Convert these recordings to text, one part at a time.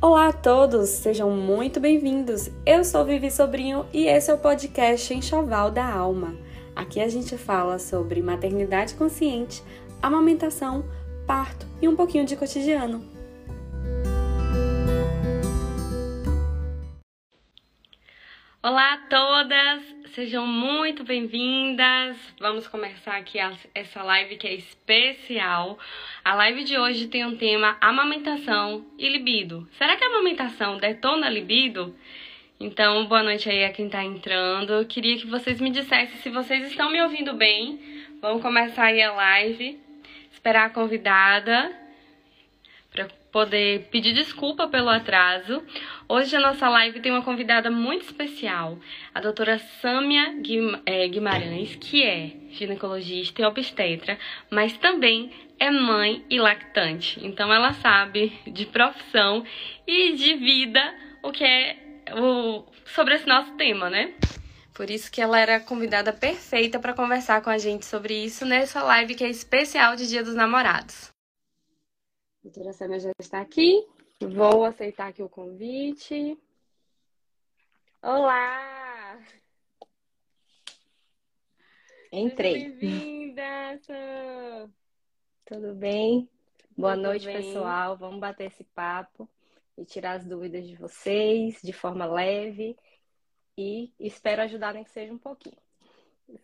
Olá a todos, sejam muito bem-vindos. Eu sou Vivi Sobrinho e esse é o podcast Enxoval da Alma. Aqui a gente fala sobre maternidade consciente, amamentação, parto e um pouquinho de cotidiano. Olá a todas, sejam muito bem-vindas. Vamos começar aqui essa live que é especial. A live de hoje tem um tema amamentação e libido. Será que a amamentação detona libido? Então, boa noite aí a quem tá entrando. Eu queria que vocês me dissessem se vocês estão me ouvindo bem. Vamos começar aí a live. Esperar a convidada poder pedir desculpa pelo atraso. Hoje a nossa live tem uma convidada muito especial, a doutora Sâmia é, Guimarães, que é ginecologista e obstetra, mas também é mãe e lactante. Então ela sabe de profissão e de vida o que é o, sobre esse nosso tema, né? Por isso que ela era a convidada perfeita para conversar com a gente sobre isso nessa live que é especial de Dia dos Namorados. A doutora Sâmia já está aqui. Vou aceitar aqui o convite. Olá! Entrei. Bem-vinda! Tudo bem? Boa Tudo noite, bem? pessoal. Vamos bater esse papo e tirar as dúvidas de vocês de forma leve e espero ajudar nem que seja um pouquinho.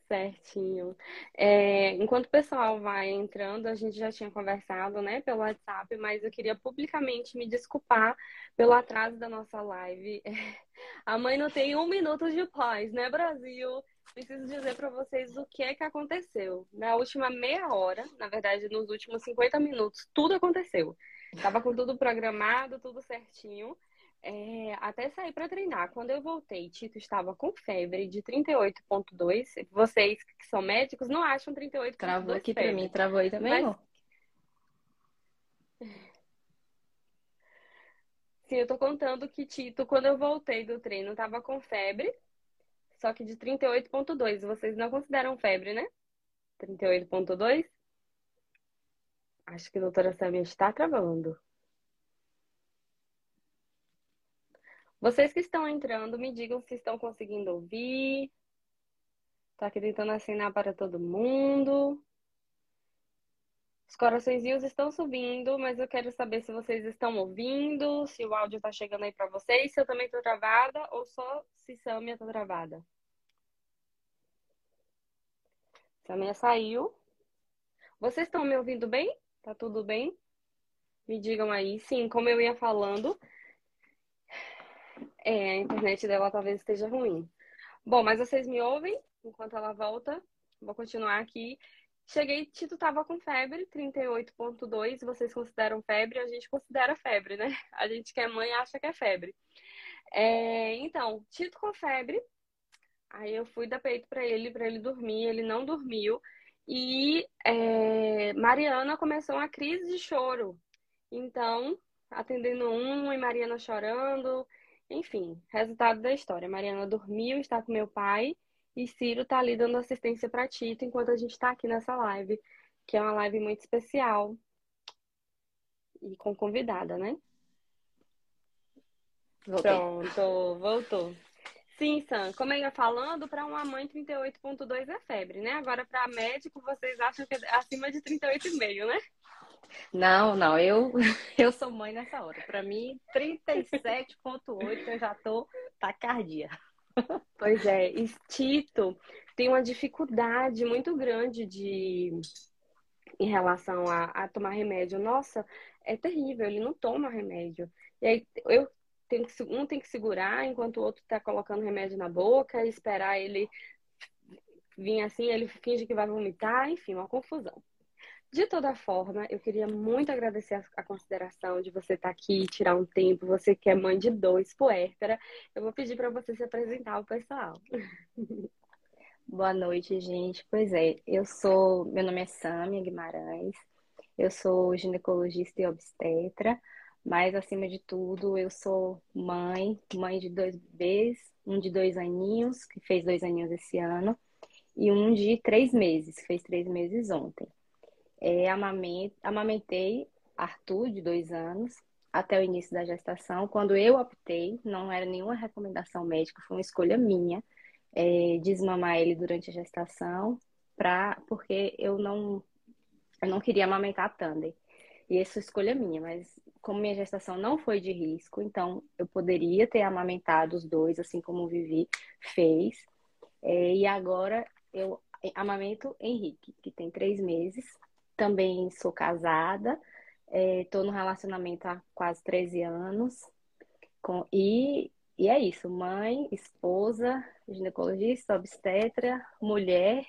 Certinho. É, enquanto o pessoal vai entrando, a gente já tinha conversado, né, pelo WhatsApp, mas eu queria publicamente me desculpar pelo atraso da nossa live. A mãe não tem um minuto de paz, né, Brasil? Preciso dizer para vocês o que é que aconteceu. Na última meia hora, na verdade, nos últimos 50 minutos, tudo aconteceu. Tava com tudo programado, tudo certinho. É, até sair para treinar. Quando eu voltei, Tito estava com febre de 38,2. Vocês que são médicos não acham 38,2 Travou aqui para mim, travou aí também, Mas... Sim, eu tô contando que Tito, quando eu voltei do treino, estava com febre, só que de 38,2. Vocês não consideram febre, né? 38,2? Acho que a doutora Samia está travando. Vocês que estão entrando, me digam se estão conseguindo ouvir. Tô aqui tentando assinar para todo mundo. Os coraçõezinhos estão subindo, mas eu quero saber se vocês estão ouvindo, se o áudio está chegando aí para vocês, se eu também estou travada ou só se Samia está travada. Samia saiu. Vocês estão me ouvindo bem? Tá tudo bem? Me digam aí. Sim, como eu ia falando, é, a internet dela talvez esteja ruim. Bom, mas vocês me ouvem enquanto ela volta? Vou continuar aqui. Cheguei, Tito tava com febre, 38.2. Vocês consideram febre? A gente considera febre, né? A gente que é mãe acha que é febre. É, então, Tito com febre. Aí eu fui dar peito para ele, para ele dormir. Ele não dormiu. E é, Mariana começou uma crise de choro. Então, atendendo um e Mariana chorando. Enfim, resultado da história. Mariana dormiu, está com meu pai e Ciro está ali dando assistência para Tito enquanto a gente está aqui nessa live, que é uma live muito especial e com convidada, né? Voltei. Pronto, voltou. Sim, Sam, como eu ia falando, para uma mãe 38.2 é febre, né? Agora para médico, vocês acham que é acima de 38,5, né? Não, não, eu, eu sou mãe nessa hora. Para mim, 37,8 eu já tô tacardia. Pois é, e Tito tem uma dificuldade muito grande de em relação a, a tomar remédio. Nossa, é terrível, ele não toma remédio. E aí eu tenho que, um tem que segurar enquanto o outro está colocando remédio na boca, esperar ele vir assim, ele finge que vai vomitar, enfim, uma confusão. De toda forma, eu queria muito agradecer a, consideração de você estar tá aqui, tirar um tempo, você que é mãe de dois, puérpera. Eu vou pedir para você se apresentar ao pessoal. Boa noite, gente. Pois é, eu sou, meu nome é Sâmia Guimarães, eu sou ginecologista e obstetra, mas acima de tudo, eu sou mãe, mãe de dois bebês, um de dois aninhos, que fez dois aninhos esse ano, e um de três meses, que fez três meses ontem. É, amamentei Arthur, de dois anos, até o início da gestação. Quando eu optei, não era nenhuma recomendação médica, foi uma escolha minha, é, desmamar ele durante a gestação, pra, porque eu não, eu não queria amamentar Thunder. E essa escolha é minha, mas como minha gestação não foi de risco, então eu poderia ter amamentado os dois, assim como o Vivi fez. É, e agora eu amamento Henrique, que tem três meses. Também sou casada, estou é, no relacionamento há quase 13 anos. Com, e, e é isso, mãe, esposa, ginecologista, obstetra, mulher,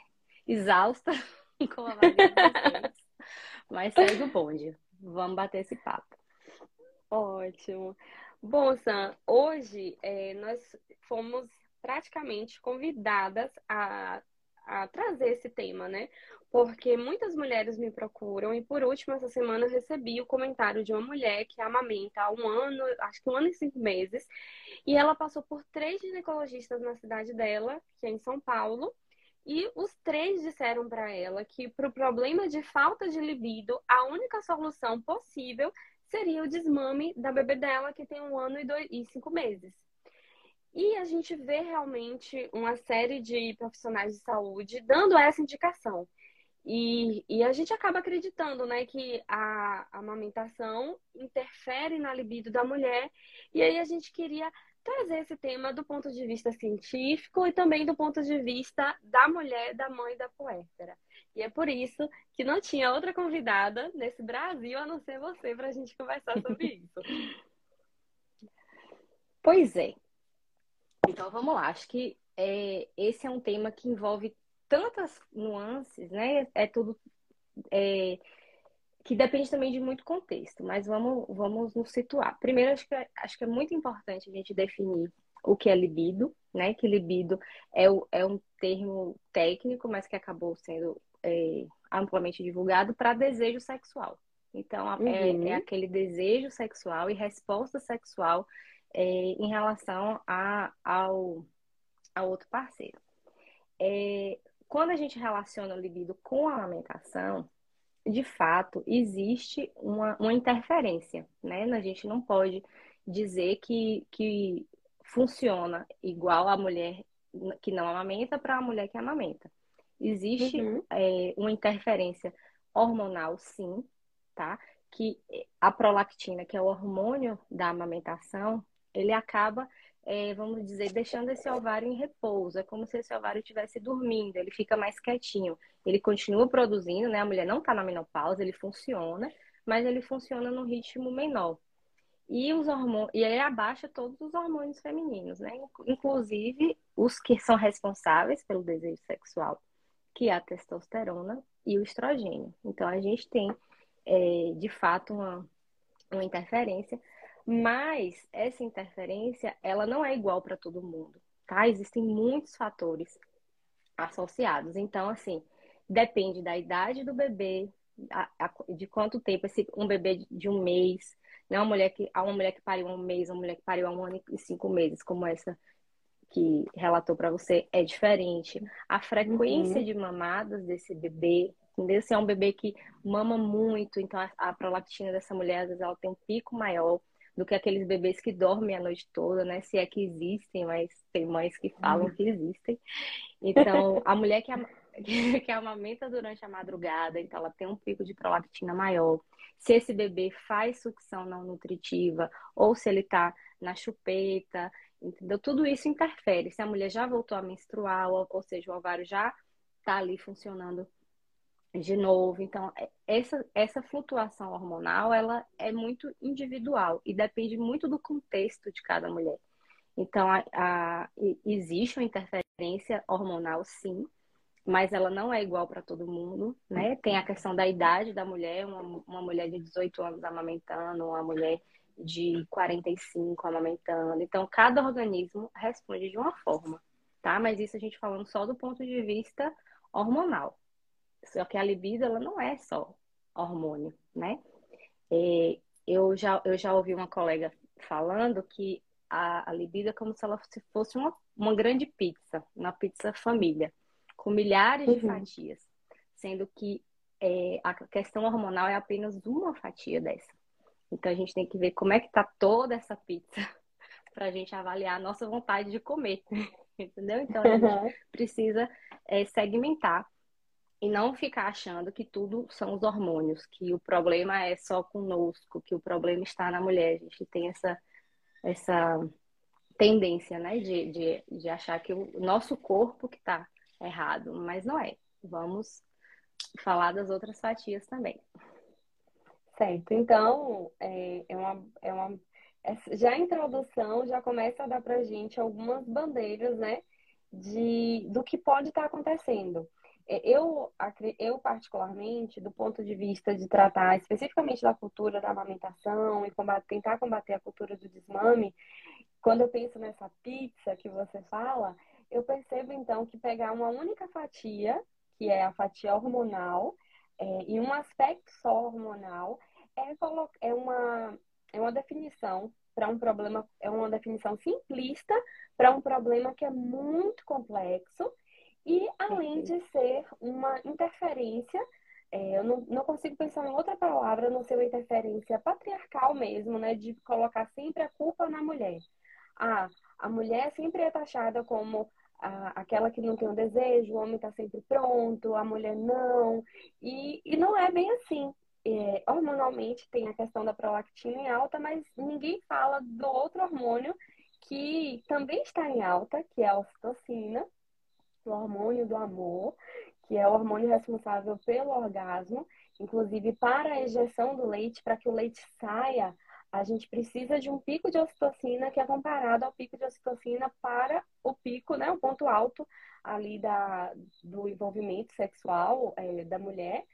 exausta com a vida de vocês. Mas segue o bonde. Vamos bater esse papo. Ótimo. Bom, Sam, hoje é, nós fomos praticamente convidadas a, a trazer esse tema, né? Porque muitas mulheres me procuram e por último essa semana eu recebi o comentário de uma mulher que amamenta há um ano, acho que um ano e cinco meses, e ela passou por três ginecologistas na cidade dela, que é em São Paulo, e os três disseram para ela que para o problema de falta de libido, a única solução possível seria o desmame da bebê dela, que tem um ano e, dois, e cinco meses. E a gente vê realmente uma série de profissionais de saúde dando essa indicação. E, e a gente acaba acreditando, né, que a, a amamentação interfere na libido da mulher. E aí a gente queria trazer esse tema do ponto de vista científico e também do ponto de vista da mulher, da mãe da puérpera. E é por isso que não tinha outra convidada nesse Brasil a não ser você para a gente conversar sobre isso. Pois é. Então vamos lá. Acho que é, esse é um tema que envolve tantas nuances, né? É tudo. É, que depende também de muito contexto, mas vamos, vamos nos situar. Primeiro, acho que, é, acho que é muito importante a gente definir o que é libido, né? Que libido é, o, é um termo técnico, mas que acabou sendo é, amplamente divulgado para desejo sexual. Então, é, uhum. é, é, aquele desejo sexual e resposta sexual é, em relação a, ao, ao outro parceiro. Quando a gente relaciona o libido com a amamentação, de fato, existe uma, uma interferência, né? A gente não pode dizer que, que funciona igual a mulher que não amamenta para a mulher que amamenta. Existe uhum. é, uma interferência hormonal, sim, tá? Que a prolactina, que é o hormônio da amamentação, ele acaba, é, vamos dizer, deixando esse ovário em repouso. É como se esse ovário estivesse dormindo, ele fica mais quietinho ele continua produzindo, né? A mulher não está na menopausa, ele funciona, mas ele funciona num ritmo menor. E os hormônios, e ele abaixa todos os hormônios femininos, né? Inclusive os que são responsáveis pelo desejo sexual, que é a testosterona e o estrogênio. Então a gente tem, é, de fato, uma, uma interferência, mas essa interferência ela não é igual para todo mundo, tá? Existem muitos fatores associados. Então, assim, Depende da idade do bebê, de quanto tempo esse, um bebê de um mês, né? Uma mulher que, uma mulher que pariu um mês, uma mulher que pariu um ano e cinco meses, como essa que relatou para você, é diferente. A frequência uhum. de mamadas desse bebê, entendeu? Se é um bebê que mama muito, então a, a prolactina dessa mulher, às vezes, ela tem um pico maior do que aqueles bebês que dormem a noite toda, né? Se é que existem, mas tem mães que falam uhum. que existem. Então, a mulher que, que amamenta durante a madrugada, então ela tem um pico de prolactina maior. Se esse bebê faz sucção não nutritiva ou se ele está na chupeta, entendeu? Tudo isso interfere. Se a mulher já voltou a menstruar, ou, ou seja, o ovário já está ali funcionando de novo. Então, é, essa, essa flutuação hormonal, ela é muito individual e depende muito do contexto de cada mulher. Então, a, a, existe uma interferência hormonal, sim, mas ela não é igual para todo mundo, né? Tem a questão da idade da mulher, uma, uma mulher de 18 anos amamentando, uma mulher de 45 amamentando. Então, cada organismo responde de uma forma, tá? Mas isso a gente falando só do ponto de vista hormonal. Só que a libido, ela não é só hormônio, né? É, eu, já, eu já ouvi uma colega falando que a, a libido é como se ela fosse uma, uma grande pizza, uma pizza família com milhares uhum. de fatias, sendo que é, a questão hormonal é apenas uma fatia dessa. Então a gente tem que ver como é que tá toda essa pizza para a gente avaliar a nossa vontade de comer, entendeu? Então a gente precisa é, segmentar e não ficar achando que tudo são os hormônios, que o problema é só conosco, que o problema está na mulher. A gente tem essa, essa tendência, né, de, de, de achar que o nosso corpo que está errado, mas não é. Vamos falar das outras fatias também. Certo. Então, é, é uma, é uma, já a introdução já começa a dar para gente algumas bandeiras, né, de, do que pode estar tá acontecendo. É, eu, eu, particularmente, do ponto de vista de tratar especificamente da cultura da amamentação e combater, tentar combater a cultura do desmame, quando eu penso nessa pizza que você fala, eu percebo então que pegar uma única fatia, que é a fatia hormonal, é, e um aspecto só hormonal, é, é, uma, é uma definição para um problema, é uma definição simplista para um problema que é muito complexo e além de ser uma interferência, é, eu não, não consigo pensar em outra palavra não ser uma interferência patriarcal mesmo, né? De colocar sempre a culpa na mulher. Ah, a mulher sempre é taxada como a, aquela que não tem o desejo, o homem está sempre pronto, a mulher não. E, e não é bem assim. É, hormonalmente tem a questão da prolactina em alta, mas ninguém fala do outro hormônio que também está em alta, que é a ocitocina, o hormônio do amor, que é o hormônio responsável pelo orgasmo. Inclusive, para a ejeção do leite, para que o leite saia, a gente precisa de um pico de ocitocina que é comparado ao pico de ocitocina para o pico, né, o ponto alto ali da, do envolvimento sexual é, da mulher,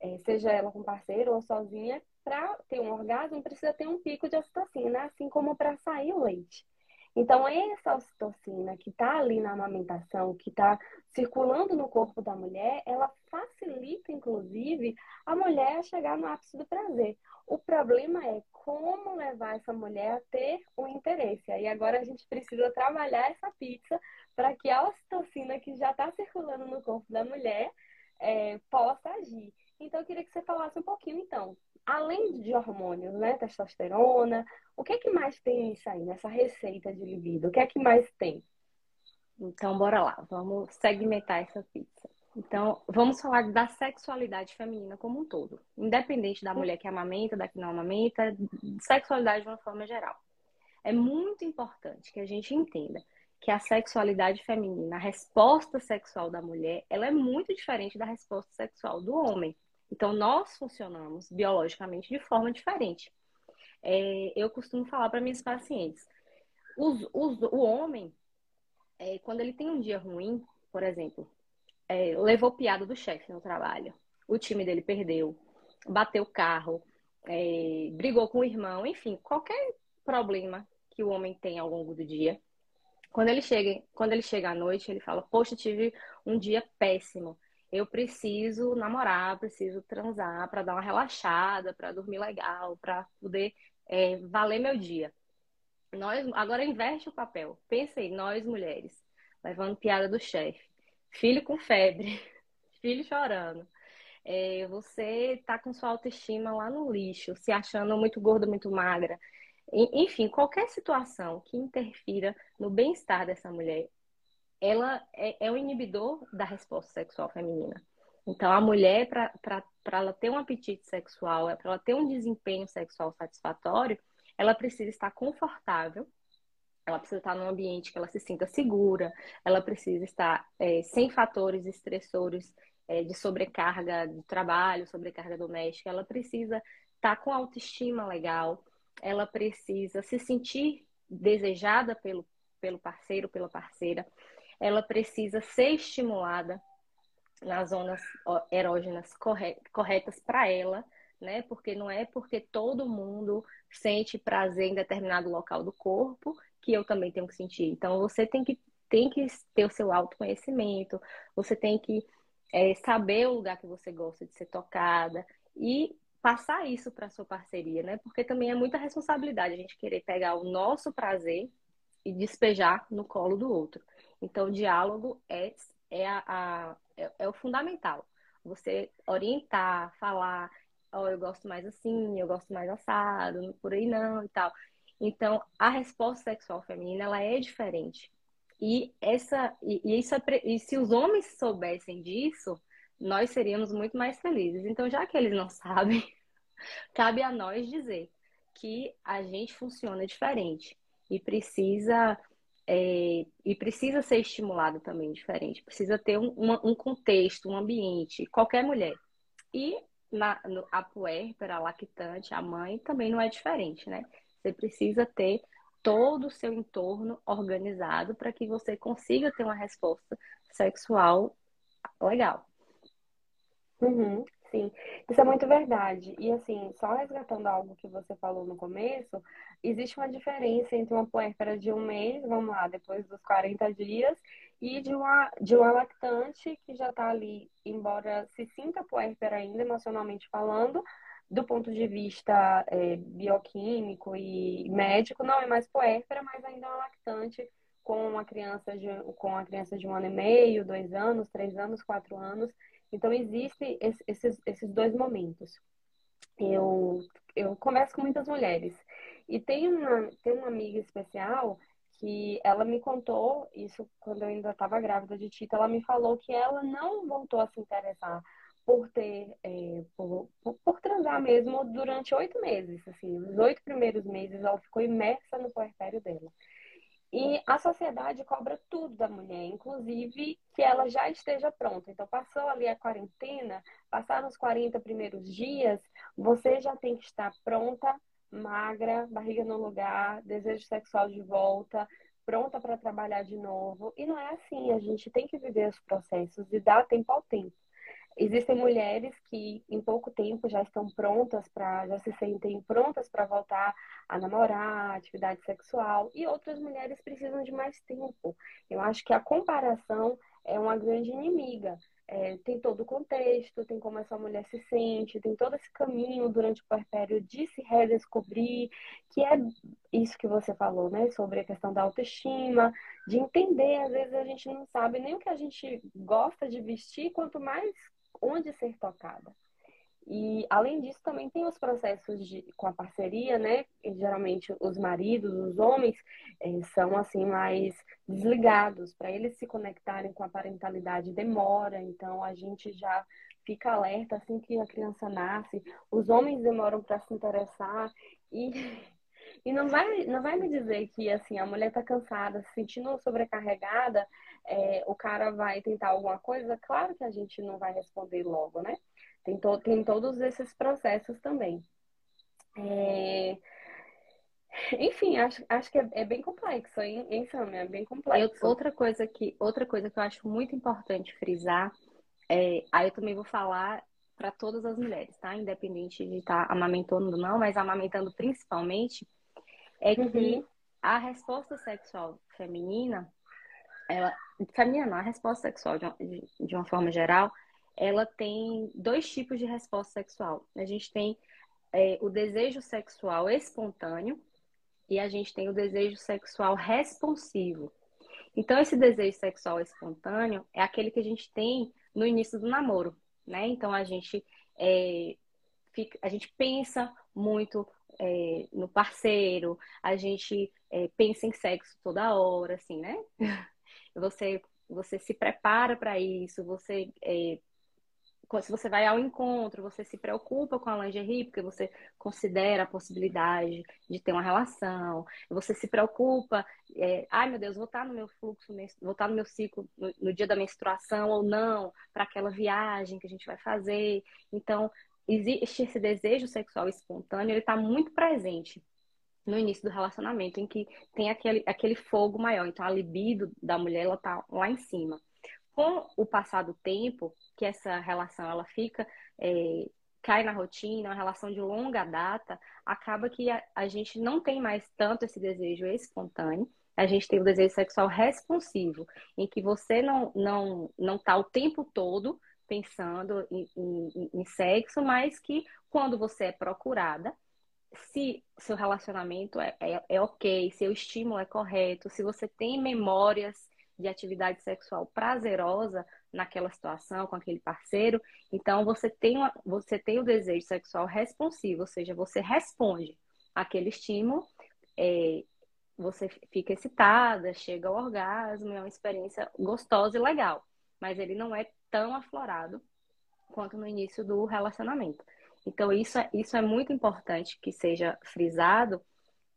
é, seja ela com parceiro ou sozinha, para ter um orgasmo precisa ter um pico de ocitocina, assim como para sair o leite. Então, essa ocitocina que está ali na amamentação, que está circulando no corpo da mulher, ela facilita, inclusive, a mulher a chegar no ápice do prazer. O problema é como levar essa mulher a ter o interesse. Aí agora a gente precisa trabalhar essa pizza para que a ocitocina que já está circulando no corpo da mulher é, possa agir. Então, eu queria que você falasse um pouquinho, então, além de hormônios, né, testosterona, o que é que mais tem nisso aí, nessa receita de libido? O que é que mais tem? Então, bora lá, vamos segmentar essa pizza. Então, vamos falar da sexualidade feminina como um todo, independente da mulher que amamenta, da que não amamenta, sexualidade de uma forma geral. É muito importante que a gente entenda que a sexualidade feminina, a resposta sexual da mulher, ela é muito diferente da resposta sexual do homem. Então, nós funcionamos biologicamente de forma diferente. É, eu costumo falar para minhas pacientes: os, os, o homem, é, quando ele tem um dia ruim, por exemplo, é, levou piada do chefe no trabalho, o time dele perdeu, bateu o carro, é, brigou com o irmão, enfim, qualquer problema que o homem tem ao longo do dia. Quando ele chega, quando ele chega à noite, ele fala: Poxa, tive um dia péssimo eu preciso namorar, preciso transar para dar uma relaxada, para dormir legal, para poder é, valer meu dia. Nós agora inverte o papel. Pensei, nós mulheres, levando piada do chefe, filho com febre, filho chorando. É, você tá com sua autoestima lá no lixo, se achando muito gorda, muito magra. Enfim, qualquer situação que interfira no bem-estar dessa mulher, ela é, é um inibidor da resposta sexual feminina. Então, a mulher, para ela ter um apetite sexual, é para ela ter um desempenho sexual satisfatório, ela precisa estar confortável, ela precisa estar num ambiente que ela se sinta segura, ela precisa estar é, sem fatores estressores é, de sobrecarga de trabalho, sobrecarga doméstica, ela precisa estar com autoestima legal, ela precisa se sentir desejada pelo, pelo parceiro, pela parceira, ela precisa ser estimulada nas zonas erógenas corretas para ela, né? Porque não é porque todo mundo sente prazer em determinado local do corpo que eu também tenho que sentir. Então você tem que tem que ter o seu autoconhecimento, você tem que é, saber o lugar que você gosta de ser tocada e passar isso para sua parceria, né? Porque também é muita responsabilidade a gente querer pegar o nosso prazer e despejar no colo do outro. Então, o diálogo é, é, a, a é, é, o fundamental. Você orientar, falar, ó, oh, eu gosto mais assim, eu gosto mais assado, por aí não e tal. Então, a resposta sexual feminina, ela é diferente. E essa e, e isso é, e se os homens soubessem disso, nós seríamos muito mais felizes. Então, já que eles não sabem, cabe a nós dizer que a gente funciona diferente e precisa é, e precisa ser estimulado também diferente. Precisa ter um, um contexto, um ambiente, qualquer mulher. E na, no, a puérpera, a lactante, a mãe também não é diferente, né? Você precisa ter todo o seu entorno organizado para que você consiga ter uma resposta sexual legal. Uhum, sim, isso é muito verdade. E assim, só resgatando algo que você falou no começo, existe uma diferença entre uma puérpera de um mês, vamos lá, depois dos 40 dias, e de uma, de uma lactante que já está ali, embora se sinta puérpera ainda, emocionalmente falando, do ponto de vista é, bioquímico e médico, não é mais puérpera, mas ainda é uma lactante com uma criança de, com a criança de um ano e meio, dois anos, três anos, quatro anos. Então, existem esses, esses dois momentos. Eu, eu converso com muitas mulheres. E tem uma, tem uma amiga especial que ela me contou, isso quando eu ainda estava grávida de Tita, ela me falou que ela não voltou a se interessar por ter, é, por, por, por, transar mesmo durante oito meses, assim, os oito primeiros meses ela ficou imersa no puerpério dela. E a sociedade cobra tudo da mulher, inclusive que ela já esteja pronta. Então, passou ali a quarentena, passaram os 40 primeiros dias, você já tem que estar pronta, magra, barriga no lugar, desejo sexual de volta, pronta para trabalhar de novo. E não é assim, a gente tem que viver os processos e dar tempo ao tempo. Existem mulheres que em pouco tempo já estão prontas para, já se sentem prontas para voltar a namorar, atividade sexual, e outras mulheres precisam de mais tempo. Eu acho que a comparação é uma grande inimiga. É, tem todo o contexto, tem como essa mulher se sente, tem todo esse caminho durante o puerpério de se redescobrir, que é isso que você falou, né? Sobre a questão da autoestima, de entender, às vezes a gente não sabe nem o que a gente gosta de vestir, quanto mais onde ser tocada. E, além disso, também tem os processos de, com a parceria, né? E, geralmente, os maridos, os homens, eh, são, assim, mais desligados. Para eles se conectarem com a parentalidade demora. Então, a gente já fica alerta assim que a criança nasce. Os homens demoram para se interessar. E, e não, vai, não vai me dizer que, assim, a mulher está cansada, se sentindo sobrecarregada, é, o cara vai tentar alguma coisa, claro que a gente não vai responder logo, né? Tem, to tem todos esses processos também. É... Enfim, acho, acho que é, é bem complexo, hein, hein Sam? É bem complexo. Eu, outra, coisa que, outra coisa que eu acho muito importante frisar, é, aí eu também vou falar para todas as mulheres, tá? Independente de estar tá amamentando ou não, mas amamentando principalmente, é que uhum. a resposta sexual feminina, ela, feminina não, a resposta sexual de uma, de uma forma geral, ela tem dois tipos de resposta sexual. A gente tem é, o desejo sexual espontâneo e a gente tem o desejo sexual responsivo. Então, esse desejo sexual espontâneo é aquele que a gente tem no início do namoro, né? Então, a gente, é, fica, a gente pensa muito é, no parceiro, a gente é, pensa em sexo toda hora, assim, né? Você, você se prepara para isso, você é, se você vai ao encontro, você se preocupa com a lingerie, porque você considera a possibilidade de ter uma relação, você se preocupa, é, ai meu Deus, vou estar no meu fluxo, vou estar no meu ciclo no, no dia da menstruação ou não, para aquela viagem que a gente vai fazer. Então, existe esse desejo sexual espontâneo, ele está muito presente no início do relacionamento, em que tem aquele, aquele fogo maior. Então, a libido da mulher, ela tá lá em cima. Com o passar do tempo, que essa relação ela fica é, cai na rotina, uma relação de longa data, acaba que a, a, gente não tem mais tanto esse desejo espontâneo, a gente tem o desejo sexual responsivo, em que você não não não está o tempo todo pensando em, em, em sexo, mas que quando você é procurada, se seu relacionamento é, é, é ok, seu estímulo é correto, se você tem memórias de atividade sexual prazerosa, naquela situação com aquele parceiro. Então você tem uma, você tem o desejo sexual responsivo, ou seja, você responde àquele estímulo, é, você fica excitada, chega ao orgasmo, é uma experiência gostosa e legal, mas ele não é tão aflorado quanto no início do relacionamento. Então isso é, isso é muito importante que seja frisado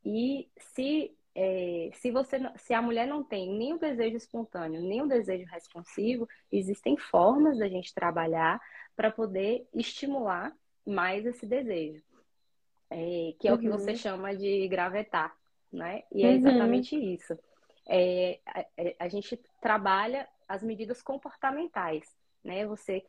e se é, se você se a mulher não tem nem o desejo espontâneo nem o desejo responsivo existem formas da gente trabalhar para poder estimular mais esse desejo é, que é uhum. o que você uhum. chama de gravetar né e é uhum. exatamente isso é, a, é, a gente trabalha as medidas comportamentais né você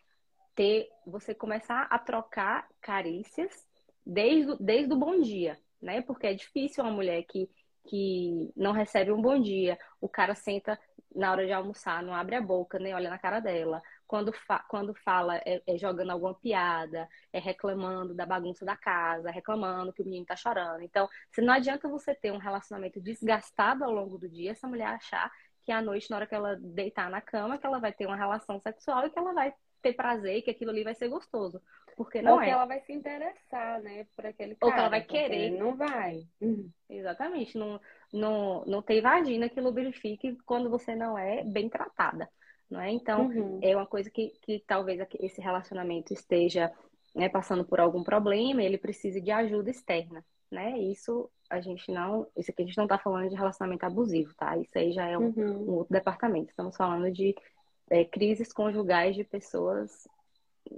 ter você começar a trocar carícias desde, desde o bom dia né porque é difícil uma mulher que que não recebe um bom dia, o cara senta na hora de almoçar, não abre a boca, nem olha na cara dela. Quando, fa quando fala, é, é, jogando alguma piada, é reclamando da bagunça da casa, reclamando que o menino tá chorando. Então, se não adianta você ter um relacionamento desgastado ao longo do dia, essa mulher achar que à noite, na hora que ela deitar na cama, que ela vai ter uma relação sexual e que ela vai ter prazer e que aquilo ali vai ser gostoso. Porque não Ou é. que ela vai se interessar, né, por aquele cara. Ou que ela vai querer. Não vai. Uhum. Exatamente. Não, não, não tem vagina que lubrifique quando você não é bem tratada. Não é? Então, uhum. é uma coisa que, que talvez esse relacionamento esteja né, passando por algum problema e ele precise de ajuda externa. Né? Isso a gente não. Isso aqui a gente não está falando de relacionamento abusivo, tá? Isso aí já é um, uhum. um outro departamento. Estamos falando de é, crises conjugais de pessoas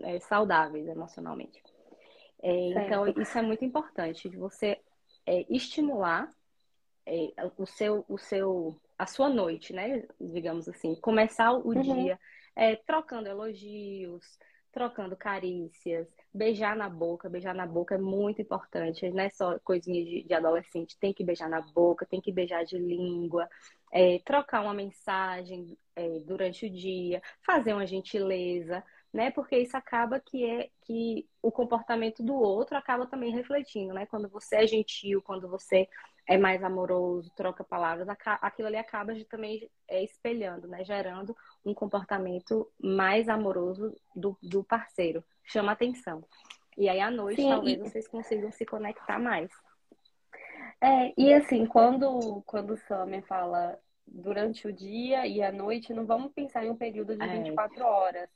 é, saudáveis emocionalmente. É, então, isso é muito importante, de você é, estimular é, o seu, o seu, a sua noite, né? Digamos assim, começar o uhum. dia é, trocando elogios, trocando carícias, beijar na boca, beijar na boca é muito importante, não é só coisinha de, de adolescente, tem que beijar na boca, tem que beijar de língua, é, trocar uma mensagem é, durante o dia, fazer uma gentileza, né? Porque isso acaba que é que o comportamento do outro acaba também refletindo, né? Quando você é gentil, quando você é mais amoroso, troca palavras, aquilo ali acaba de, também é, espelhando, né? Gerando um comportamento mais amoroso do, do parceiro. Chama atenção. E aí à noite Sim, talvez e... vocês consigam se conectar mais. É, e assim, quando, quando o Sammy fala durante o dia e à noite, não vamos pensar em um período de é. 24 horas.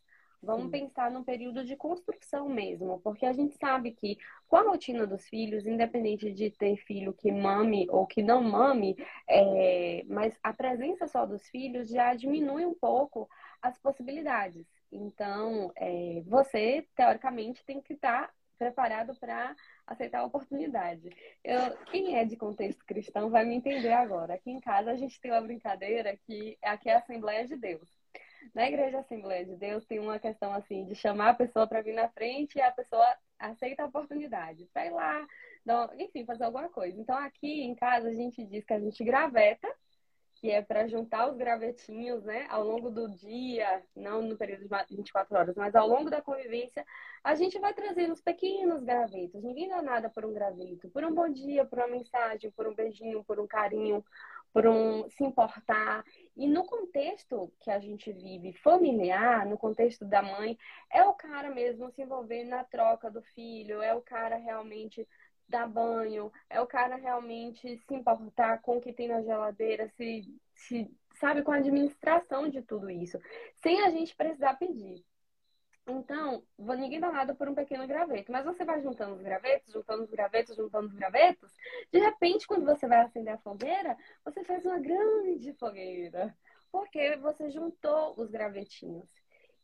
Vamos Sim. pensar num período de construção mesmo, porque a gente sabe que com a rotina dos filhos, independente de ter filho que mame ou que não mame, é, mas a presença só dos filhos já diminui um pouco as possibilidades. Então, é, você, teoricamente, tem que estar preparado para aceitar a oportunidade. Eu, quem é de contexto cristão vai me entender agora. Aqui em casa a gente tem uma brincadeira que aqui é a Assembleia de Deus. Na Igreja Assembleia de Deus tem uma questão assim de chamar a pessoa para vir na frente e a pessoa aceita a oportunidade. Vai lá, enfim, fazer alguma coisa. Então aqui em casa a gente diz que a gente graveta que é para juntar os gravetinhos, né, ao longo do dia, não no período de 24 horas, mas ao longo da convivência, a gente vai trazendo os pequenos gravetos. Ninguém dá nada por um graveto, por um bom dia, por uma mensagem, por um beijinho, por um carinho, por um se importar. E no contexto que a gente vive familiar, no contexto da mãe, é o cara mesmo se envolver na troca do filho, é o cara realmente dar banho, é o cara realmente se importar com o que tem na geladeira, se, se sabe, com a administração de tudo isso, sem a gente precisar pedir. Então, ninguém dá nada por um pequeno graveto, mas você vai juntando os gravetos, juntando os gravetos, juntando os gravetos. De repente, quando você vai acender a fogueira, você faz uma grande fogueira, porque você juntou os gravetinhos.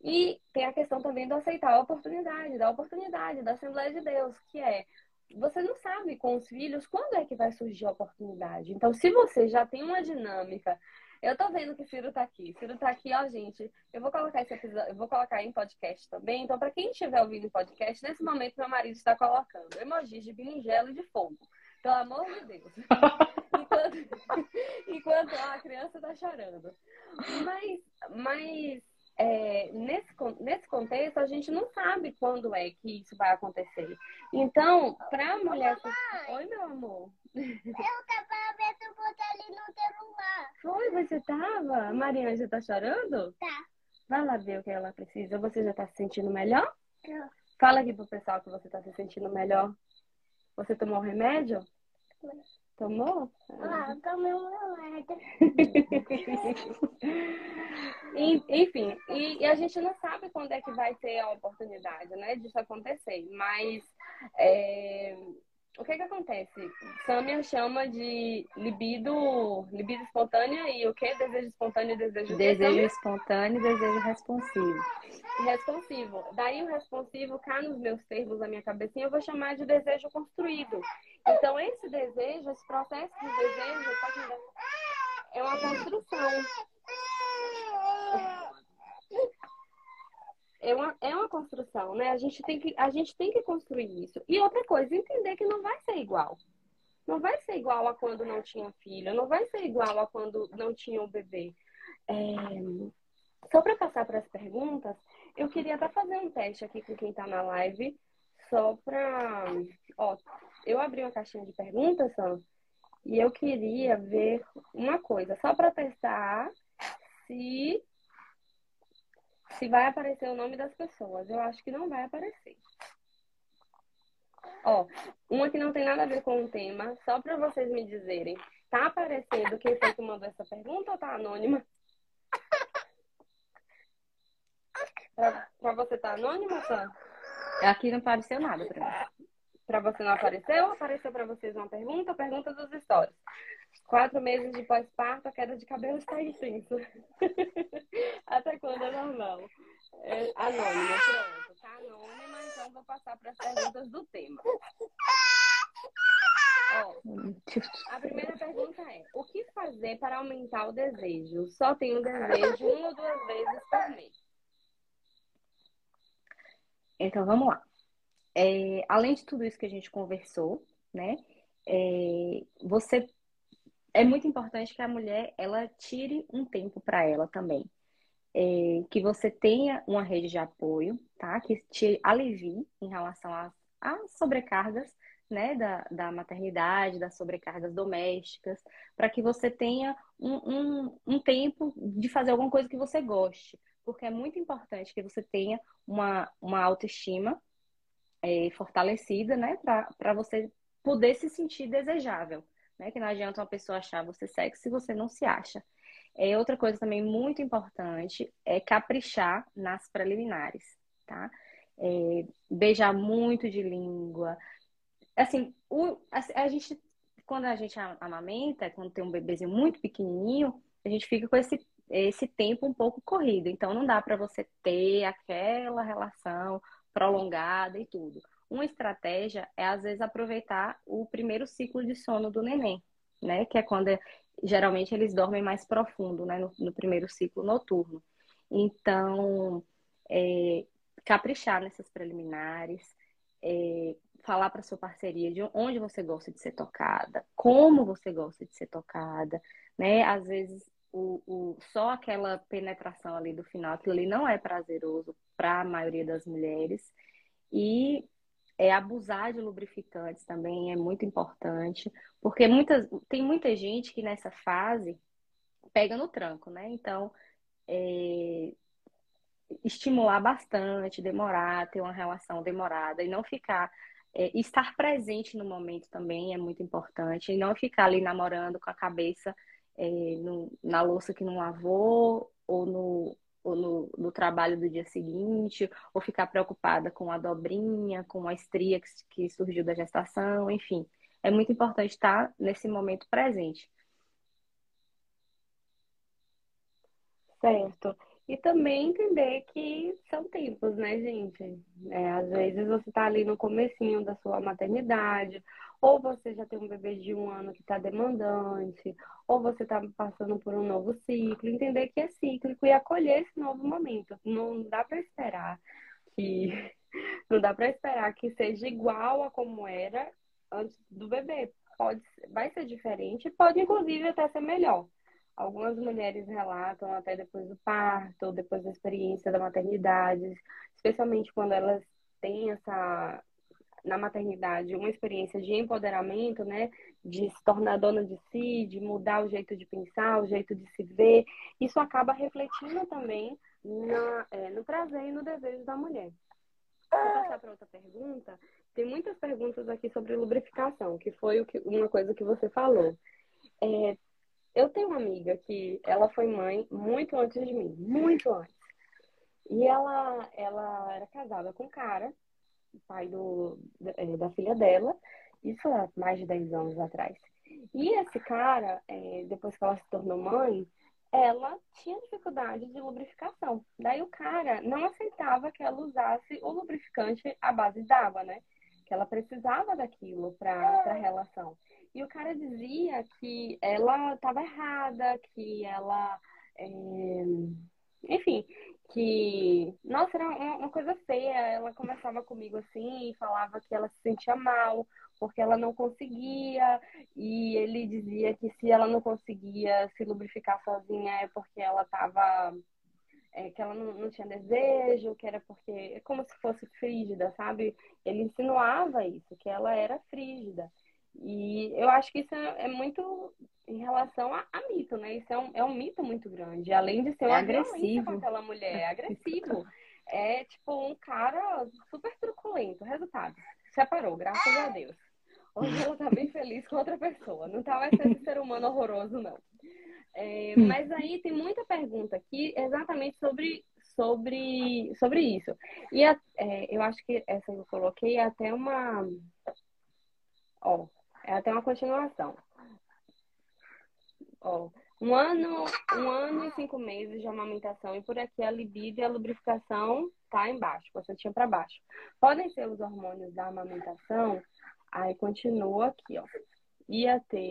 E tem a questão também do aceitar a oportunidade, da oportunidade, da Assembleia de Deus, que é você não sabe com os filhos quando é que vai surgir a oportunidade. Então, se você já tem uma dinâmica, eu tô vendo que Ciro tá aqui. Ciro tá aqui, ó, gente. Eu vou colocar esse episódio, eu vou colocar em podcast também. Então, para quem estiver ouvindo em podcast, nesse momento meu marido está colocando emojis de berinjela e de fogo. Pelo amor de Deus. enquanto, enquanto a criança tá chorando. Mas, mas é, nesse, nesse contexto, a gente não sabe quando é que isso vai acontecer. Então, para a mulher. Oi, meu amor. Eu tava vendo você ali no celular. Foi, você tava? Maria, você tá chorando? Tá. Vai lá ver o que ela precisa. Você já tá se sentindo melhor? Fala aqui pro pessoal que você tá se sentindo melhor. Você tomou remédio? Tomou? Ah, tomei um remédio. Enfim, e, e, a gente não sabe quando é que vai ter a oportunidade, né, disso acontecer. Mas é, o que que acontece? Samia chama de libido, libido espontânea e o que? Desejo espontâneo e desejo Desejo espontâneo e desejo responsivo. Responsivo. Daí o responsivo, cá nos meus termos, na minha cabecinha, eu vou chamar de desejo construído. Então, esse desejo, esse processo de desejo, é uma construção. É uma, é uma construção, né? A gente, tem que, a gente tem que construir isso. E outra coisa, entender que não vai ser igual. Não vai ser igual a quando não tinha filho, não vai ser igual a quando não tinha um bebê. É... Só para passar para as perguntas, eu queria até fazer um teste aqui com quem está na live, só para. Ó, eu abri uma caixinha de perguntas, Sam, e eu queria ver uma coisa, só para testar se se vai aparecer o nome das pessoas. Eu acho que não vai aparecer. Ó, uma que não tem nada a ver com o tema, só para vocês me dizerem. Tá aparecendo quem foi que mandou essa pergunta ou tá anônima? Pra, pra você tá anônima, Sam? Aqui não apareceu nada pra mim. Pra você não apareceu? Apareceu pra vocês uma pergunta? Pergunta dos stories. Quatro meses de pós-parto, a queda de cabelo está intensa. Até quando é normal? É, anônima, pronto. Tá anônima, então vou passar para as perguntas do tema. A primeira pergunta é: o que fazer para aumentar o desejo? Só tenho desejo uma ou duas vezes por mês. Então vamos lá. É, além de tudo isso que a gente conversou, né? É, você é muito importante que a mulher ela tire um tempo para ela também. É, que você tenha uma rede de apoio, tá? Que te alivie em relação às, sobrecargas, né? Da, da maternidade, das sobrecargas domésticas, para que você tenha um, um, um tempo de fazer alguma coisa que você goste. Porque é muito importante que você tenha uma, uma autoestima é, fortalecida, né? Para você poder se sentir desejável né? Que não adianta uma pessoa achar você sexy se você não se acha. É, outra coisa também muito importante é caprichar nas preliminares, tá? É, beijar muito de língua. Assim, o, a, a, gente, quando a gente amamenta, quando tem um bebezinho muito pequenininho, a gente fica com esse, esse tempo um pouco corrido. Então, não dá para você ter aquela relação prolongada e tudo. Uma estratégia é, às vezes, aproveitar o primeiro ciclo de sono do neném, né? Que é quando geralmente eles dormem mais profundo, né? No, no primeiro ciclo noturno. Então, é, caprichar nessas preliminares, é, falar para sua parceria de onde você gosta de ser tocada, como você gosta de ser tocada, né? Às vezes o, o, só aquela penetração ali do final, aquilo ali não é prazeroso para a maioria das mulheres. E é, abusar de lubrificantes também é muito importante, porque muitas, tem muita gente que nessa fase pega no tranco, né? Então, é, estimular bastante, demorar, ter uma relação demorada e não ficar. É, estar presente no momento também é muito importante, e não ficar ali namorando com a cabeça é, no, na louça que não lavou ou no, ou no, no, trabalho do dia seguinte, ou ficar preocupada com a dobrinha, com a estria que, que surgiu da gestação, enfim. É muito importante estar nesse momento presente. Certo. E também entender que são tempos, né, gente? É, às vezes você tá ali no comecinho da sua maternidade, ou você já tem um bebê de um ano que está demandante, ou você está passando por um novo ciclo, entender que é cíclico e acolher esse novo momento. Não dá para esperar que não dá para esperar que seja igual a como era antes do bebê. Pode, vai ser diferente, pode inclusive até ser melhor. Algumas mulheres relatam até depois do parto, depois da experiência da maternidade, especialmente quando elas têm essa na maternidade uma experiência de empoderamento, né? De se tornar dona de si, de mudar o jeito de pensar, o jeito de se ver. Isso acaba refletindo também na, é, no prazer e no desejo da mulher. Vou passar para outra pergunta. Tem muitas perguntas aqui sobre lubrificação, que foi que, uma coisa que você falou. É, eu tenho uma amiga que ela foi mãe muito antes de mim, muito antes. E ela, ela era casada com um cara, pai do, é, da filha dela, isso há mais de 10 anos atrás. E esse cara, é, depois que ela se tornou mãe, ela tinha dificuldade de lubrificação. Daí o cara não aceitava que ela usasse o lubrificante à base d'água, né? Que ela precisava daquilo para a relação. E o cara dizia que ela estava errada, que ela. É... Enfim, que. Nossa, era uma coisa feia. Ela conversava comigo assim e falava que ela se sentia mal, porque ela não conseguia, e ele dizia que se ela não conseguia se lubrificar sozinha é porque ela estava. É, que ela não, não, tinha desejo, que era porque. É como se fosse frígida, sabe? Ele insinuava isso, que ela era frígida. E eu acho que isso é, é muito em relação a, a, mito, né? Isso é um, é um mito muito grande. Além de ser um é agressivo com aquela mulher, é agressivo. É tipo um cara super truculento. Resultado, separou, graças a Deus. Hoje ela tá bem feliz com outra pessoa. Não tá mais esse ser humano horroroso, não. É, mas aí tem muita pergunta aqui exatamente sobre, sobre, sobre isso. E a, é, eu acho que essa que eu coloquei é até uma. Ó, é até uma continuação. Ó, um ano, um ano e cinco meses de amamentação e por aqui a libido e a lubrificação tá embaixo, tinha para baixo. Podem ser os hormônios da amamentação Aí continua aqui, ó. Ia ter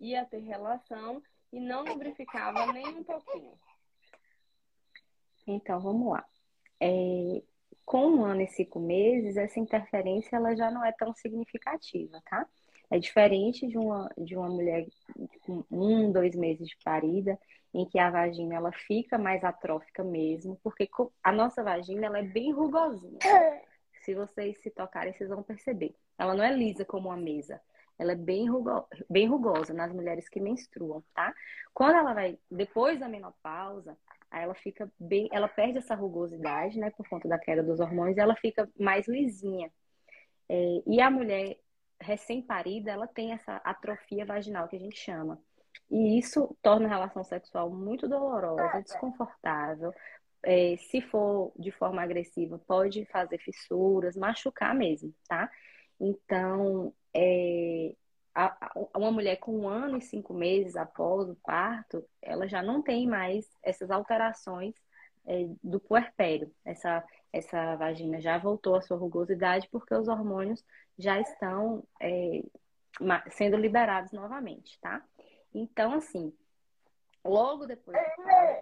ia ter relação e não lubrificava nem um pouquinho. Então, vamos lá. É, com um ano e cinco meses, essa interferência ela já não é tão significativa, tá? É diferente de uma, de uma mulher com um, dois meses de parida, em que a vagina ela fica mais atrófica mesmo, porque a nossa vagina ela é bem rugosinha. Se vocês se tocarem, vocês vão perceber. Ela não é lisa como uma mesa. Ela é bem, rugo... bem rugosa nas mulheres que menstruam, tá? Quando ela vai, depois da menopausa, aí ela fica bem, ela perde essa rugosidade, né, por conta da queda dos hormônios, ela fica mais lisinha. É, e a mulher recém-parida, ela tem essa atrofia vaginal que a gente chama. E isso torna a relação sexual muito dolorosa, desconfortável, é, se for de forma agressiva, pode fazer fissuras, machucar mesmo, tá? Então, é, a, uma mulher com um ano e cinco meses após o parto, ela já não tem mais essas alterações é, do puerpério. Essa, essa vagina já voltou à sua rugosidade porque os hormônios já estão é, sendo liberados novamente, tá? Então, assim, logo depois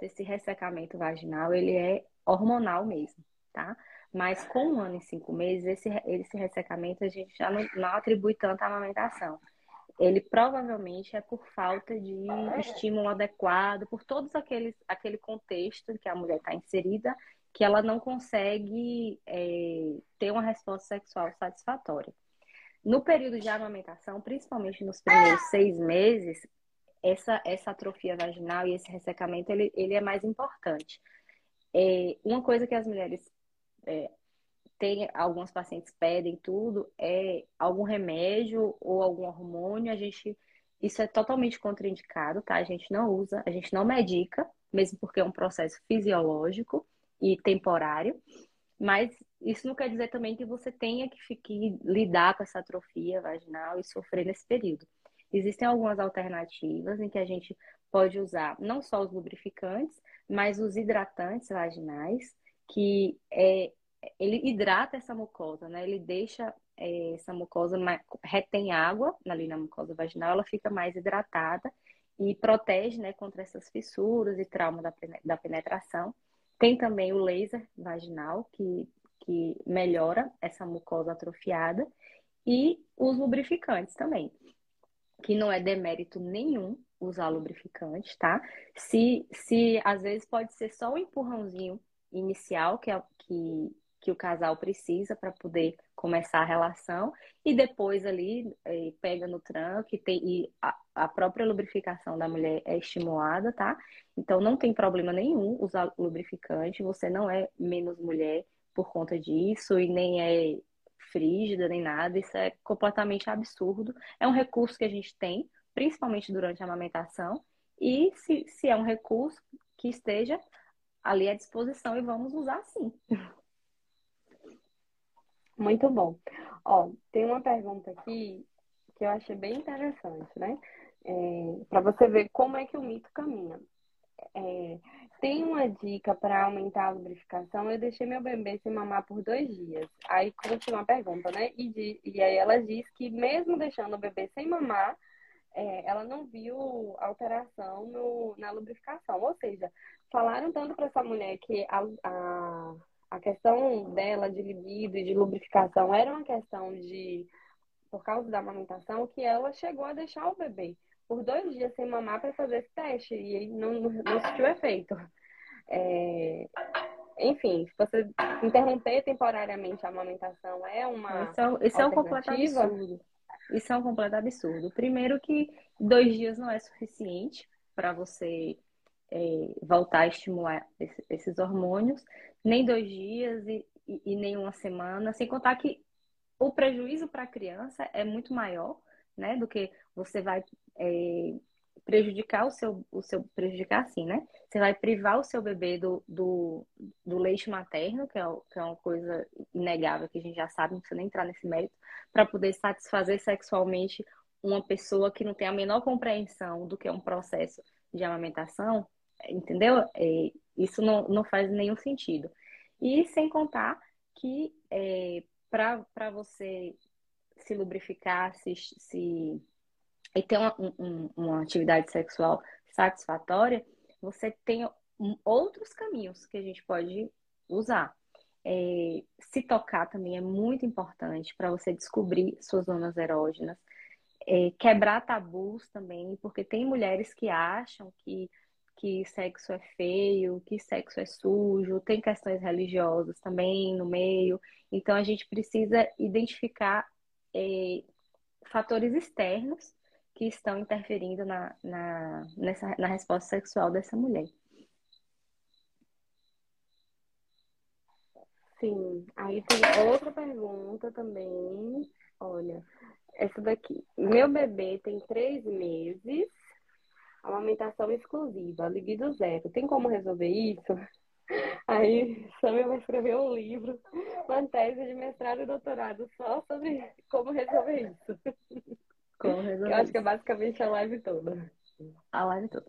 desse ressecamento vaginal, ele é hormonal mesmo, tá? Mas com um ano e cinco meses, esse, esse ressecamento a gente já não, não atribui tanto à amamentação. Ele provavelmente é por falta de estímulo adequado, por todos aqueles aquele contexto em que a mulher está inserida, que ela não consegue é, ter uma resposta sexual satisfatória. No período de amamentação, principalmente nos primeiros seis meses, essa, essa atrofia vaginal e esse ressecamento, ele, ele é mais importante. É, uma coisa que as mulheres é, têm, alguns pacientes pedem tudo, é algum remédio ou algum hormônio, a gente, isso é totalmente contraindicado, tá? A gente não usa, a gente não medica, mesmo porque é um processo fisiológico e temporário, mas isso não quer dizer também que você tenha que, que lidar com essa atrofia vaginal e sofrer nesse período. Existem algumas alternativas em que a gente pode usar não só os lubrificantes, mas os hidratantes vaginais, que é, ele hidrata essa mucosa, né? Ele deixa é, essa mucosa, retém água ali na mucosa vaginal, ela fica mais hidratada e protege, né, contra essas fissuras e trauma da, da penetração. Tem também o laser vaginal, que, que melhora essa mucosa atrofiada, e os lubrificantes também que não é demérito nenhum usar lubrificante, tá? Se, se às vezes pode ser só um empurrãozinho inicial que, é, que, que o casal precisa para poder começar a relação e depois ali é, pega no tranco e, tem, e a, a, própria lubrificação da mulher é estimulada, tá? Então não tem problema nenhum usar lubrificante, você não é menos mulher por conta disso e nem é frígida nem nada, isso é completamente absurdo. É um recurso que a gente tem, principalmente durante a amamentação, e se, se é um recurso que esteja ali à disposição e vamos usar sim. Muito bom. Ó, tem uma pergunta aqui que eu achei bem interessante, né? É, para você ver como é que o mito caminha. É, tem uma dica para aumentar a lubrificação? Eu deixei meu bebê sem mamar por dois dias. Aí continua a pergunta, né? E, de, e aí ela diz que mesmo deixando o bebê sem mamar, é, ela não viu alteração no, na lubrificação. Ou seja, falaram tanto para essa mulher que a, a a questão dela de libido e de lubrificação era uma questão de, por causa da amamentação, que ela chegou a deixar o bebê por dois dias sem mamar para fazer esse teste e não, não, não surtiu efeito. É, enfim, se você interromper temporariamente a amamentação é uma. Isso é, isso é um completo absurdo. Isso é um completo absurdo. Primeiro que dois dias não é suficiente para você é, voltar a estimular esse, esses hormônios, nem dois dias e, e, e nem uma semana, sem contar que o prejuízo para a criança é muito maior, né, do que você vai é, prejudicar o seu, o seu, prejudicar assim, né? Você vai privar o seu bebê do, do, do leite materno, que é, que é uma coisa inegável que a gente já sabe, não precisa nem entrar nesse mérito, para poder satisfazer sexualmente uma pessoa que não tem a menor compreensão do que é um processo de amamentação, entendeu? É, isso não, não faz nenhum sentido. E sem contar que é, para você se lubrificar, se, se e ter uma, um, uma atividade sexual satisfatória, você tem outros caminhos que a gente pode usar. É, se tocar também é muito importante para você descobrir suas zonas erógenas. É, quebrar tabus também, porque tem mulheres que acham que que sexo é feio, que sexo é sujo, tem questões religiosas também no meio. Então a gente precisa identificar é, fatores externos que estão interferindo na, na, nessa, na resposta sexual dessa mulher. Sim, aí tem outra pergunta também. Olha, essa daqui. Meu bebê tem três meses amamentação exclusiva, libido zero. Tem como resolver isso? Aí Samia vai escrever um livro, uma tese de mestrado e doutorado só sobre como resolver isso. Como resolver Eu acho que é basicamente a live toda. A live toda.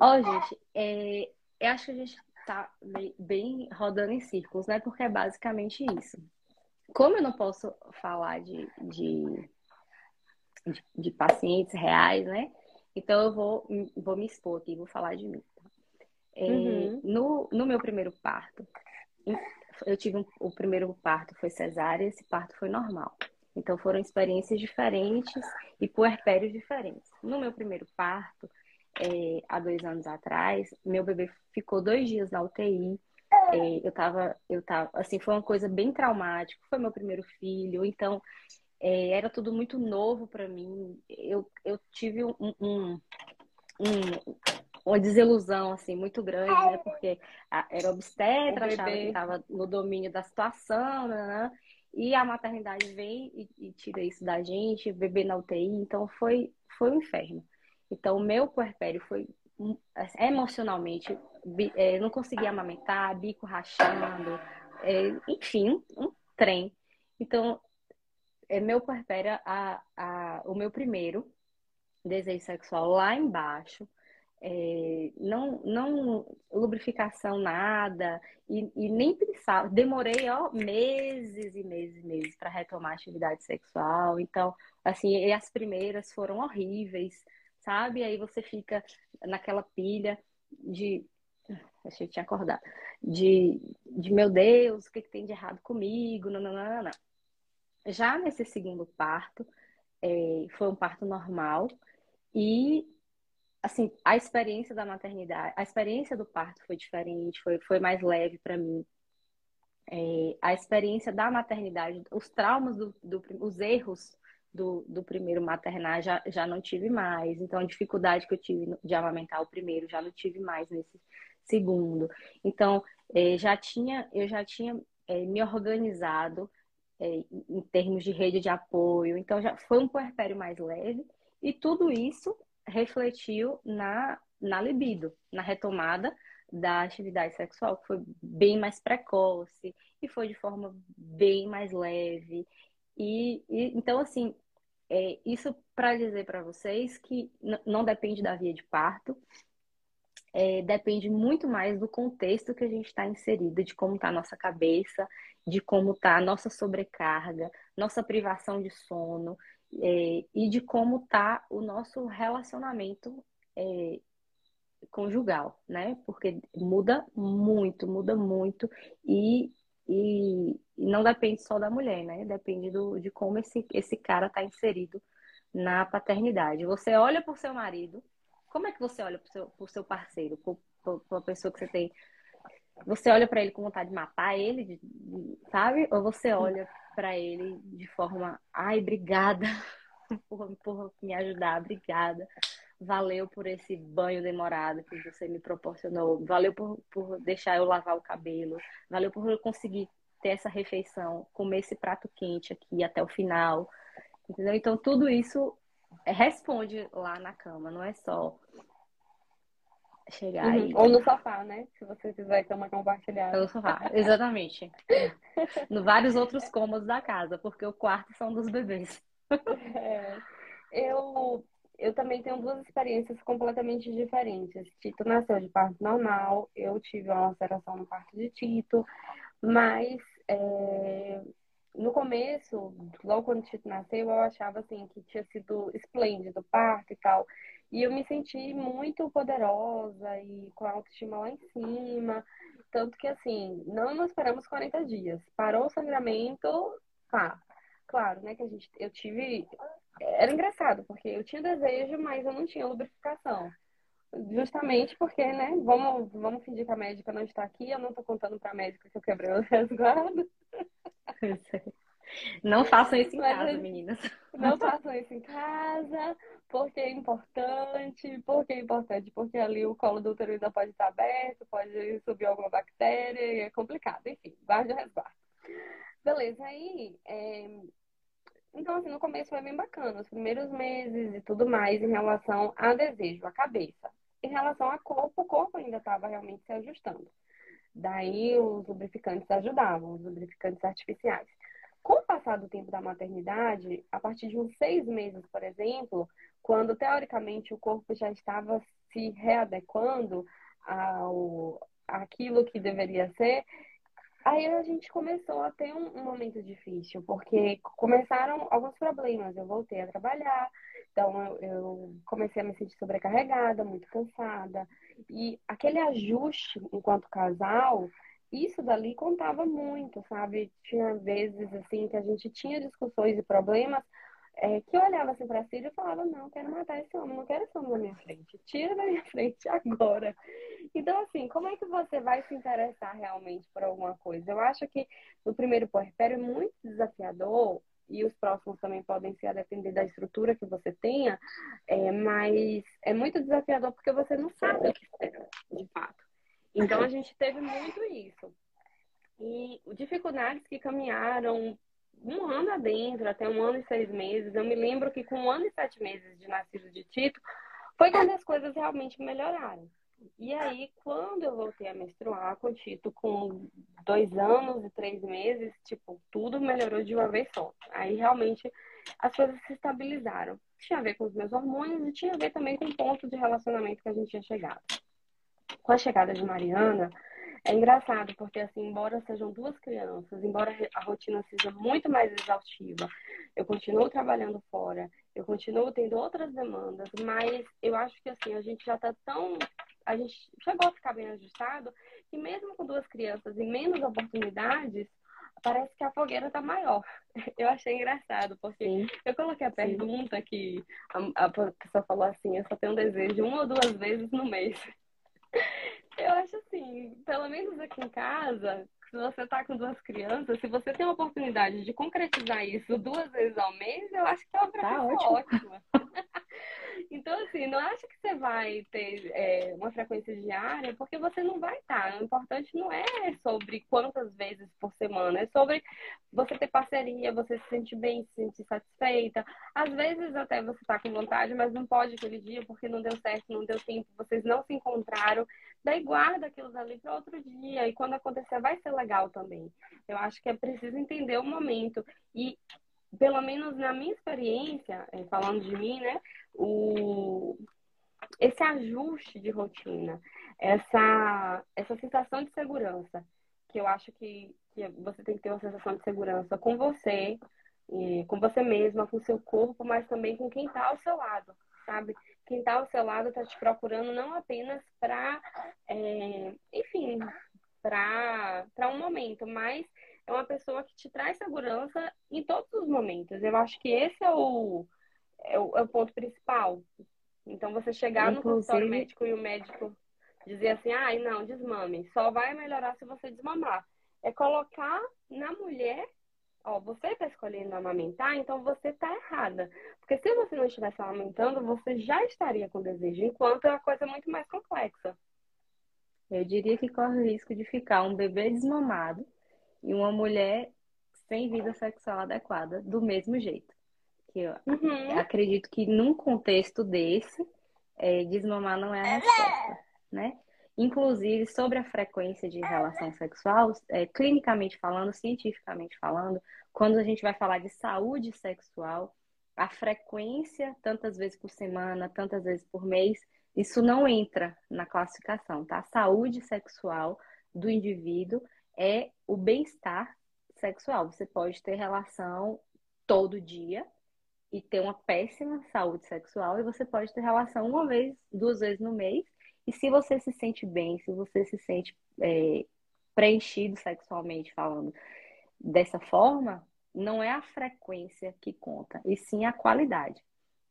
Ó, oh, gente, é, eu acho que a gente tá bem, bem rodando em círculos, né? Porque é basicamente isso. Como eu não posso falar de, de, de, de pacientes reais, né? Então eu vou, vou me expor aqui, vou falar de mim. Tá? É, uhum. no, no meu primeiro parto, eu tive um, o primeiro parto foi cesárea, esse parto foi normal. Então foram experiências diferentes e puerpérios diferentes. No meu primeiro parto, é, há dois anos atrás, meu bebê ficou dois dias na UTI. É, eu tava, eu tava, assim, foi uma coisa bem traumática. Foi meu primeiro filho, então é, era tudo muito novo para mim. Eu, eu tive um, um, um, uma desilusão assim muito grande, né? Porque era obstetra, achava que estava no domínio da situação, né, né? E a maternidade vem e, e, tira isso da gente, bebê na UTI, então foi, foi um inferno. Então o meu puerpério foi assim, emocionalmente, é, não conseguia amamentar, bico rachando, é, enfim, um trem. Então é, meu puerpério, a, a, o meu primeiro desejo sexual lá embaixo, é, não, não lubrificação nada, e, e, nem pensava, demorei ó, meses e meses e meses para retomar a atividade sexual, então, assim, as primeiras foram horríveis, sabe? Aí você fica naquela pilha de. Achei que tinha acordado. De, de meu Deus, o que, que tem de errado comigo? Não, não, não, não. Já nesse segundo parto, é, foi um parto normal e assim a experiência da maternidade, a experiência do parto foi diferente, foi, foi mais leve para mim. é, a experiência da maternidade, os traumas, do, do, os erros do, do primeiro maternar já, já não tive mais. Então, a dificuldade que eu tive de amamentar o primeiro já não tive mais nesse segundo. Então, é, já tinha, eu já tinha é, me organizado é, em termos de rede de apoio. Então, já foi um puerpério mais leve. E tudo isso refletiu na, na libido, na retomada da atividade sexual, que foi bem mais precoce e foi de forma bem mais leve. E, e então, assim, é, isso para dizer para vocês que não depende da via de parto, é, depende muito mais do contexto que a gente está inserido, de como está a nossa cabeça, de como está a nossa sobrecarga, nossa privação de sono é, e de como está o nosso relacionamento é, conjugal, né? Porque muda muito, muda muito e, e, e, não depende só da mulher, né? Depende do, de como esse, esse cara está inserido na paternidade. Você olha para o seu marido, como é que você olha para o seu, seu parceiro, para a pessoa que você tem? Você olha para ele com vontade de matar ele, sabe? Ou você olha para ele de forma, ai, obrigada por, por me ajudar, obrigada valeu por esse banho demorado que você me proporcionou, valeu por, por deixar eu lavar o cabelo, valeu por eu conseguir ter essa refeição, comer esse prato quente aqui até o final, entendeu? Então tudo isso responde lá na cama, não é só chegar uhum. e... Ou no sofá, né? Se você quiser cama compartilhada. No sofá, exatamente. no vários outros cômodos da casa, porque o quarto são dos bebês. É. Eu eu também tenho duas experiências completamente diferentes. Tito nasceu de parto normal, eu tive uma alteração no parto de Tito, mas é, no começo, logo quando Tito nasceu, eu achava assim que tinha sido esplêndido o parto e tal. E eu me senti muito poderosa e com a autoestima lá em cima. Tanto que, assim, não nos esperamos 40 dias. Parou o sangramento, tá. Claro, né, que a gente, eu tive era engraçado, porque eu tinha desejo, mas eu não tinha lubrificação. Justamente porque, né, vamos, vamos fingir que a médica não está aqui, eu não estou contando para a médica que eu quebrei o resguardo. Não façam isso em mas, casa, meninas. Não façam isso em casa, porque é importante, porque é importante, porque ali o colo do útero ainda pode estar aberto, pode subir alguma bactéria, é complicado. Enfim, guarde o resguardo. Beleza, aí é, então, assim, no começo foi bem bacana, os primeiros meses e tudo mais em relação a desejo, a cabeça. Em relação a corpo, o corpo ainda estava realmente se ajustando. Daí os lubrificantes ajudavam, os lubrificantes artificiais. Com o passar do tempo da maternidade, a partir de uns seis meses, por exemplo, quando teoricamente o corpo já estava se readequando ao aquilo que deveria ser, Aí a gente começou a ter um, um, momento difícil, porque começaram alguns problemas. Eu voltei a trabalhar, então eu, eu, comecei a me sentir sobrecarregada, muito cansada. E aquele ajuste enquanto casal, isso dali contava muito, sabe? Tinha vezes assim que a gente tinha discussões e problemas é, que eu olhava assim pra Cília e falava, não, quero matar esse homem, não quero esse homem na minha frente, tira da minha frente agora. Então, assim, como é que você vai se interessar realmente por alguma coisa? Eu acho que no primeiro puerpério é muito desafiador, e os próximos também podem ser a depender da estrutura que você tenha, é, mas é muito desafiador porque você não sabe o que espera, de fato. Então, a gente teve muito isso. E dificuldades que caminharam um ano adentro, até um ano e seis meses. Eu me lembro que com um ano e sete meses de nascido de Tito, foi quando as coisas realmente melhoraram. E aí, quando eu voltei a menstruar com Tito, com dois anos e três meses, tipo, tudo melhorou de uma vez só. Aí, realmente, as coisas se estabilizaram. Tinha a ver com os meus hormônios e tinha a ver também com o ponto de relacionamento que a gente tinha chegado. Com a chegada de Mariana, é engraçado, porque assim, embora sejam duas crianças, embora a rotina seja muito mais exaustiva, eu continuo trabalhando fora, eu continuo tendo outras demandas, mas eu acho que assim, a gente já tá tão. A gente chegou a ficar bem ajustado que mesmo com duas crianças e menos oportunidades, parece que a fogueira tá maior. Eu achei engraçado, porque Sim. eu coloquei a pergunta Sim. que a, a pessoa falou assim, eu só tenho um desejo uma ou duas vezes no mês. Eu acho assim, pelo menos aqui em casa, se você está com duas crianças, se você tem a oportunidade de concretizar isso duas vezes ao mês, eu acho que é uma tá ótima. Então, assim, não acha que você vai ter é, uma frequência diária, porque você não vai estar. O importante não é sobre quantas vezes por semana, é sobre você ter parceria, você se sentir bem, se sentir satisfeita. Às vezes até você está com vontade, mas não pode aquele dia porque não deu certo, não deu tempo, vocês não se encontraram. Daí guarda aquilo ali para outro dia e quando acontecer vai ser legal também. Eu acho que é preciso entender o momento e pelo menos na minha experiência, é, falando de mim, né, o, esse ajuste de rotina, essa, essa sensação de segurança, que eu acho que, que você tem que ter uma sensação de segurança com você, com você mesma, com seu corpo, mas também com quem está ao seu lado, sabe? Quem está ao seu lado está te procurando não apenas para, é, enfim, para um momento, mas é uma pessoa que te traz segurança em todos os momentos. Eu acho que esse é o, é o, é o ponto principal. Então, você chegar Inclusive... no consultório médico e o médico dizer assim, ai, ah, não, desmame, só vai melhorar se você desmamar. É colocar na mulher, ó, você está escolhendo amamentar, então você está errada. Porque se você não estivesse amamentando, você já estaria com desejo, enquanto é uma coisa muito mais complexa. Eu diria que corre o risco de ficar um bebê desmamado e uma mulher sem vida sexual adequada do mesmo jeito. Que eu uhum. acredito que num contexto desse, é, desmamar não é a resposta, né? Inclusive, sobre a frequência de relação sexual, é, clinicamente falando, cientificamente falando, quando a gente vai falar de saúde sexual, a frequência, tantas vezes por semana, tantas vezes por mês, isso não entra na classificação, tá? A saúde sexual do indivíduo é o bem-estar sexual. Você pode ter relação todo dia e ter uma péssima saúde sexual, e você pode ter relação uma vez, duas vezes no mês. E se você se sente bem, se você se sente é, preenchido sexualmente falando dessa forma, não é a frequência que conta, e sim a qualidade.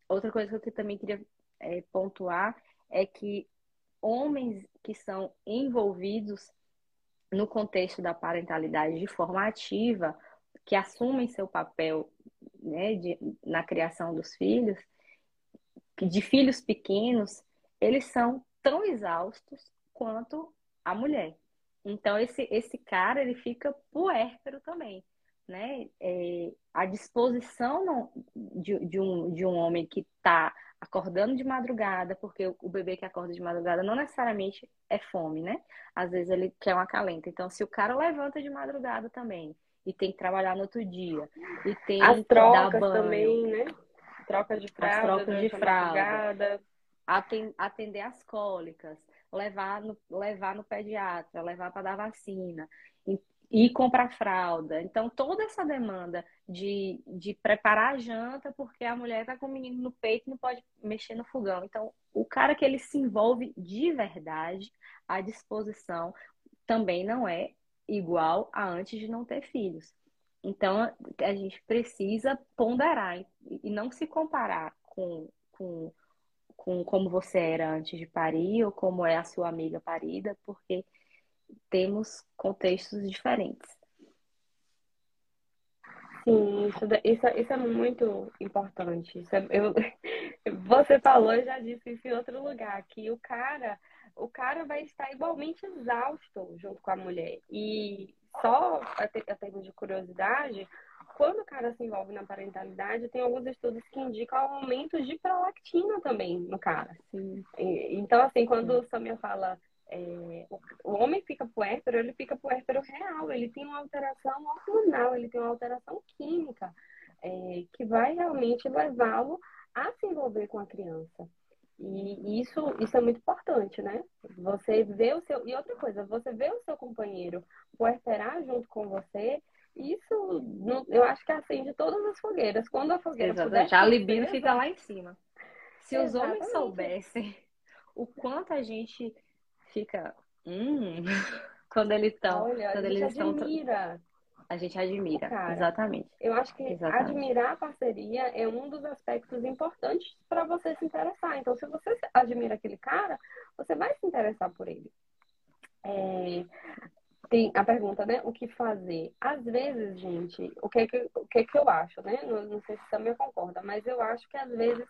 Outra coisa que eu também queria é, pontuar é que homens que são envolvidos no contexto da parentalidade de forma ativa, que assumem seu papel né, de, na criação dos filhos, de filhos pequenos, eles são tão exaustos quanto a mulher. Então, esse, esse cara, ele fica puérpero também, né? É, a disposição de, de, um, de um homem que está acordando de madrugada, porque o bebê que acorda de madrugada não necessariamente é fome, né? Às vezes ele quer uma calenta. Então, se o cara levanta de madrugada também e tem que trabalhar no outro dia e tem As que trocas dar banho, também, né? Troca de fralda, as trocas de fralda, atender as cólicas, levar no, levar no pediatra, levar para dar vacina e comprar fralda. Então, toda essa demanda de, de preparar a janta, porque a mulher está com o menino no peito e não pode mexer no fogão. Então, o cara que ele se envolve de verdade, à disposição, também não é igual a antes de não ter filhos. Então, a gente precisa ponderar e não se comparar com, com, com como você era antes de parir ou como é a sua amiga parida, porque temos contextos diferentes. Sim, isso, isso, isso é muito importante. É, eu, você falou, eu já disse isso em outro lugar, que o cara, o cara vai estar igualmente exausto junto com a mulher. E só a termos de curiosidade, quando o cara se envolve na parentalidade, tem alguns estudos que indicam aumento de prolactina também no cara. Sim. Então, assim, quando o Samia fala é, o, homem fica puérpero, ele fica puérpero real, ele tem uma alteração hormonal, ele tem uma alteração química é, que vai realmente levá-lo a se envolver com a criança. E isso, isso é muito importante, né? Você vê o seu. E outra coisa, você vê o seu companheiro puerperar junto com você, isso eu acho que acende todas as fogueiras. Quando a fogueira Exatamente. a libido fica lá em cima. Se Exatamente. os homens soubessem o quanto a gente fica. Hum, quando eles estão. Quando a eles estão. Admira. A gente admira, Cara, exatamente. Eu acho que exatamente. admirar a parceria é um dos aspectos importantes para você se interessar. Então, se você admira aquele cara, você vai se interessar por ele. É... tem a pergunta, né? O que fazer? Às vezes, gente, o que é que, o que, é que eu acho, né? Não, não sei se também concorda, mas eu acho que às vezes,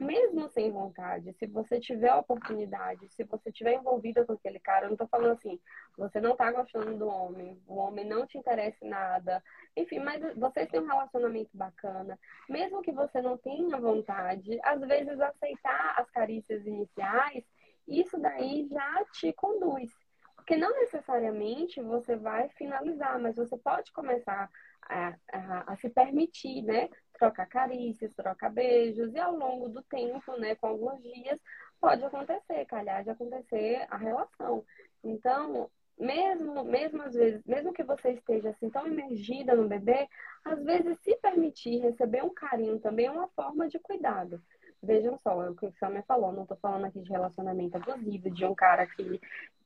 mesmo sem vontade, se você tiver a oportunidade, se você tiver envolvida com aquele cara, eu não tô falando assim, você não tá gostando do homem, o homem não te interessa nada, enfim, mas vocês têm um relacionamento bacana, mesmo que você não tenha vontade, às vezes aceitar as carícias iniciais, isso daí já te conduz. Porque não necessariamente você vai finalizar, mas você pode começar a, a, a, se permitir, né? Trocar carícias, trocar beijos, e ao longo do tempo, né, com alguns dias, pode acontecer, calhar de acontecer a relação. Então, mesmo, mesmo às vezes, mesmo que você esteja assim tão imergida no bebê, às vezes se permitir receber um carinho também é uma forma de cuidado. Vejam só, é o que o Samia falou, não estou falando aqui de relacionamento abusivo, de um cara que,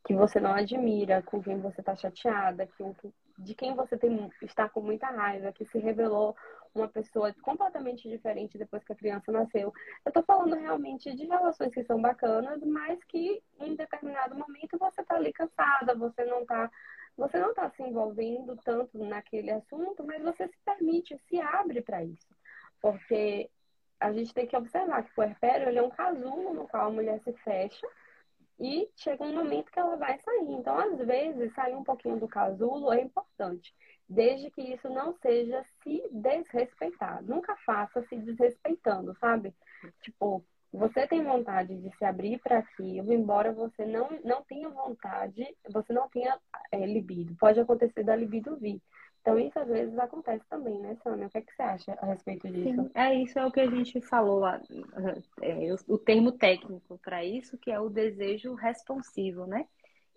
que você não admira, com quem você está chateada, que, de quem você tem, está com muita raiva, que se revelou uma pessoa completamente diferente depois que a criança nasceu. Eu estou falando realmente de relações que são bacanas, mas que em determinado momento você está ali cansada, você não está você não está se envolvendo tanto naquele assunto, mas você se permite, se abre para isso. Porque a gente tem que observar que o puerpério ele é um casulo no qual a mulher se fecha e chega um momento que ela vai sair. Então, às vezes, sair um pouquinho do casulo é importante, desde que isso não seja se desrespeitar. Nunca faça se desrespeitando, sabe? Tipo, você tem vontade de se abrir para aquilo, embora você não, não tenha vontade, você não tenha é, libido. Pode acontecer da libido vir. Então, isso às vezes acontece também, né, Sônia? O que, é que você acha a respeito disso? Sim, é isso, é o que a gente falou lá, é, o, termo técnico para isso, que é o desejo responsivo, né?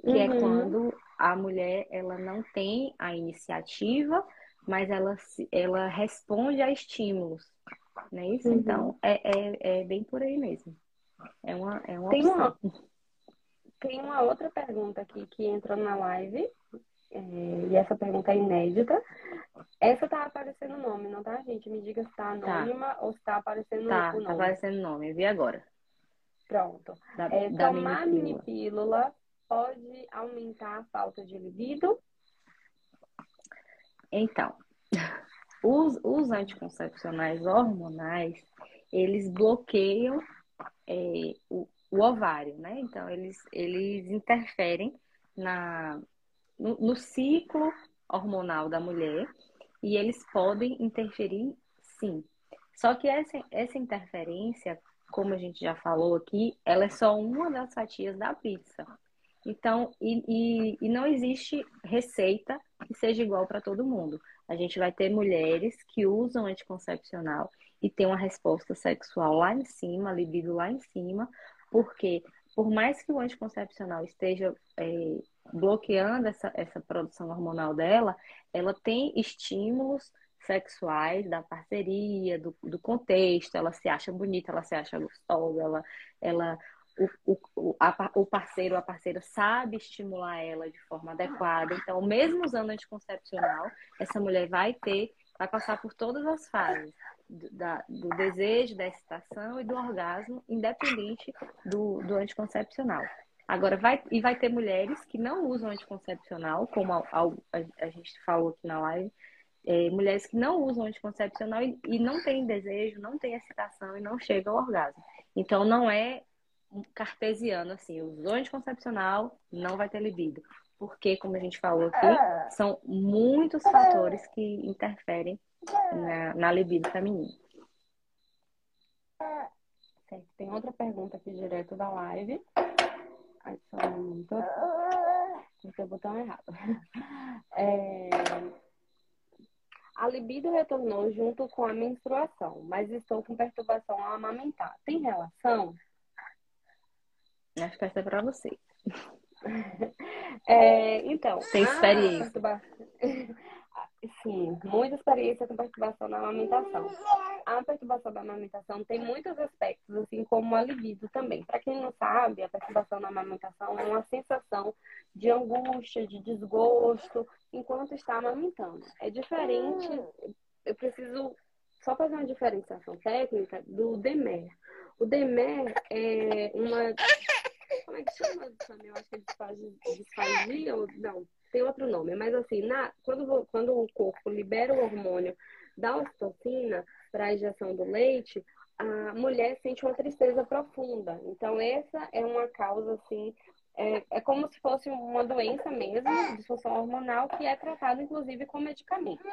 Que é uhum. é quando a mulher ela não tem a iniciativa, mas ela, ela responde a estímulos, não é isso? Uhum. Então, é, é, é, bem por aí mesmo. É uma, é uma tem Uma, tem uma outra pergunta aqui que entrou na live, é, e essa pergunta é inédita. Essa tá aparecendo o nome, não tá, gente? Me diga se tá, tá. anônima tá. ou se tá aparecendo tá, o nome. Tá aparecendo o nome, eu vi agora. Pronto. Da, é, da tomar mini pílula pode aumentar a falta de libido? Então, os, os anticoncepcionais hormonais, eles bloqueiam é, o, o ovário, né? Então, eles, eles interferem na, no, no ciclo hormonal da mulher e eles podem interferir sim. Só que essa, essa interferência, como a gente já falou aqui, ela é só uma das fatias da pizza. Então, e, e, e não existe receita que seja igual para todo mundo. A gente vai ter mulheres que usam anticoncepcional e tem uma resposta sexual lá em cima, libido lá em cima, porque por mais que o anticoncepcional esteja é, bloqueando essa, essa produção hormonal dela, ela tem estímulos sexuais da parceria, do, do contexto, ela se acha bonita, ela se acha gostosa, ela, ela o, o, a, o parceiro ou a parceira sabe estimular ela de forma adequada. Então, mesmo usando anticoncepcional, essa mulher vai ter, vai passar por todas as fases do, da, do desejo, da excitação e do orgasmo, independente do, do anticoncepcional. Agora, vai, e vai ter mulheres que não usam anticoncepcional, como a, a, a gente falou aqui na live, é, mulheres que não usam anticoncepcional e, e não têm desejo, não têm excitação e não chegam ao orgasmo. Então, não é cartesiano, assim, usou anticoncepcional, não vai ter libido. Porque, como a gente falou aqui, é. são muitos fatores que interferem na, na libido feminina. Certo. Tem outra pergunta aqui direto da live. Adiciona muito. Apertei o botão errado. É... A libido retornou junto com a menstruação, mas estou com perturbação ao amamentar. Tem relação? Acho que essa é para você. É, então. Tem experiência. Perturba... Sim, muita experiência com perturbação na amamentação. A perturbação da amamentação tem muitos aspectos, assim como a libido também. Para quem não sabe, a perturbação da amamentação é uma sensação de angústia, de desgosto, enquanto está amamentando. É diferente, eu preciso só fazer uma diferenciação técnica do DEMER. O DEMER é uma. Como é que chama, Eu acho que é disfagia ou não? tem outro nome, mas assim, na, quando, quando o corpo libera o hormônio da ocitocina para a injeção do leite, a mulher sente uma tristeza profunda. Então, essa é uma causa, assim, é, é como se fosse uma doença mesmo, disfunção hormonal, que é tratada, inclusive, com medicamento.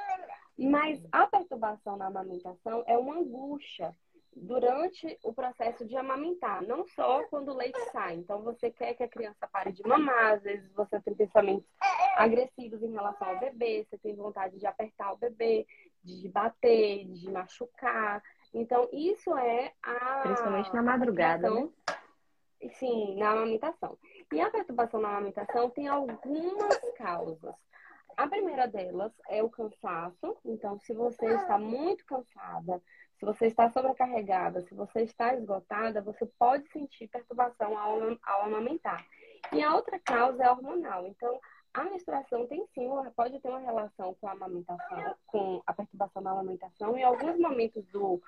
Mas a perturbação na amamentação é uma angústia durante o processo de amamentar, não só quando o leite sai. Então, você quer que a criança pare de mamar, às vezes você tem pensamentos agressivos em relação ao bebê, você tem vontade de apertar o bebê, de bater, de machucar. Então, isso é a. Principalmente na madrugada, né? Sim, na amamentação. E a perturbação na amamentação tem algumas causas. A primeira delas é o cansaço. Então, se você está muito cansada, se você está sobrecarregada, se você está esgotada, você pode sentir perturbação ao, ao amamentar. E a outra causa é hormonal. Então, a menstruação tem sim, pode ter uma relação com a amamentação, com a perturbação da amamentação. Em alguns momentos do,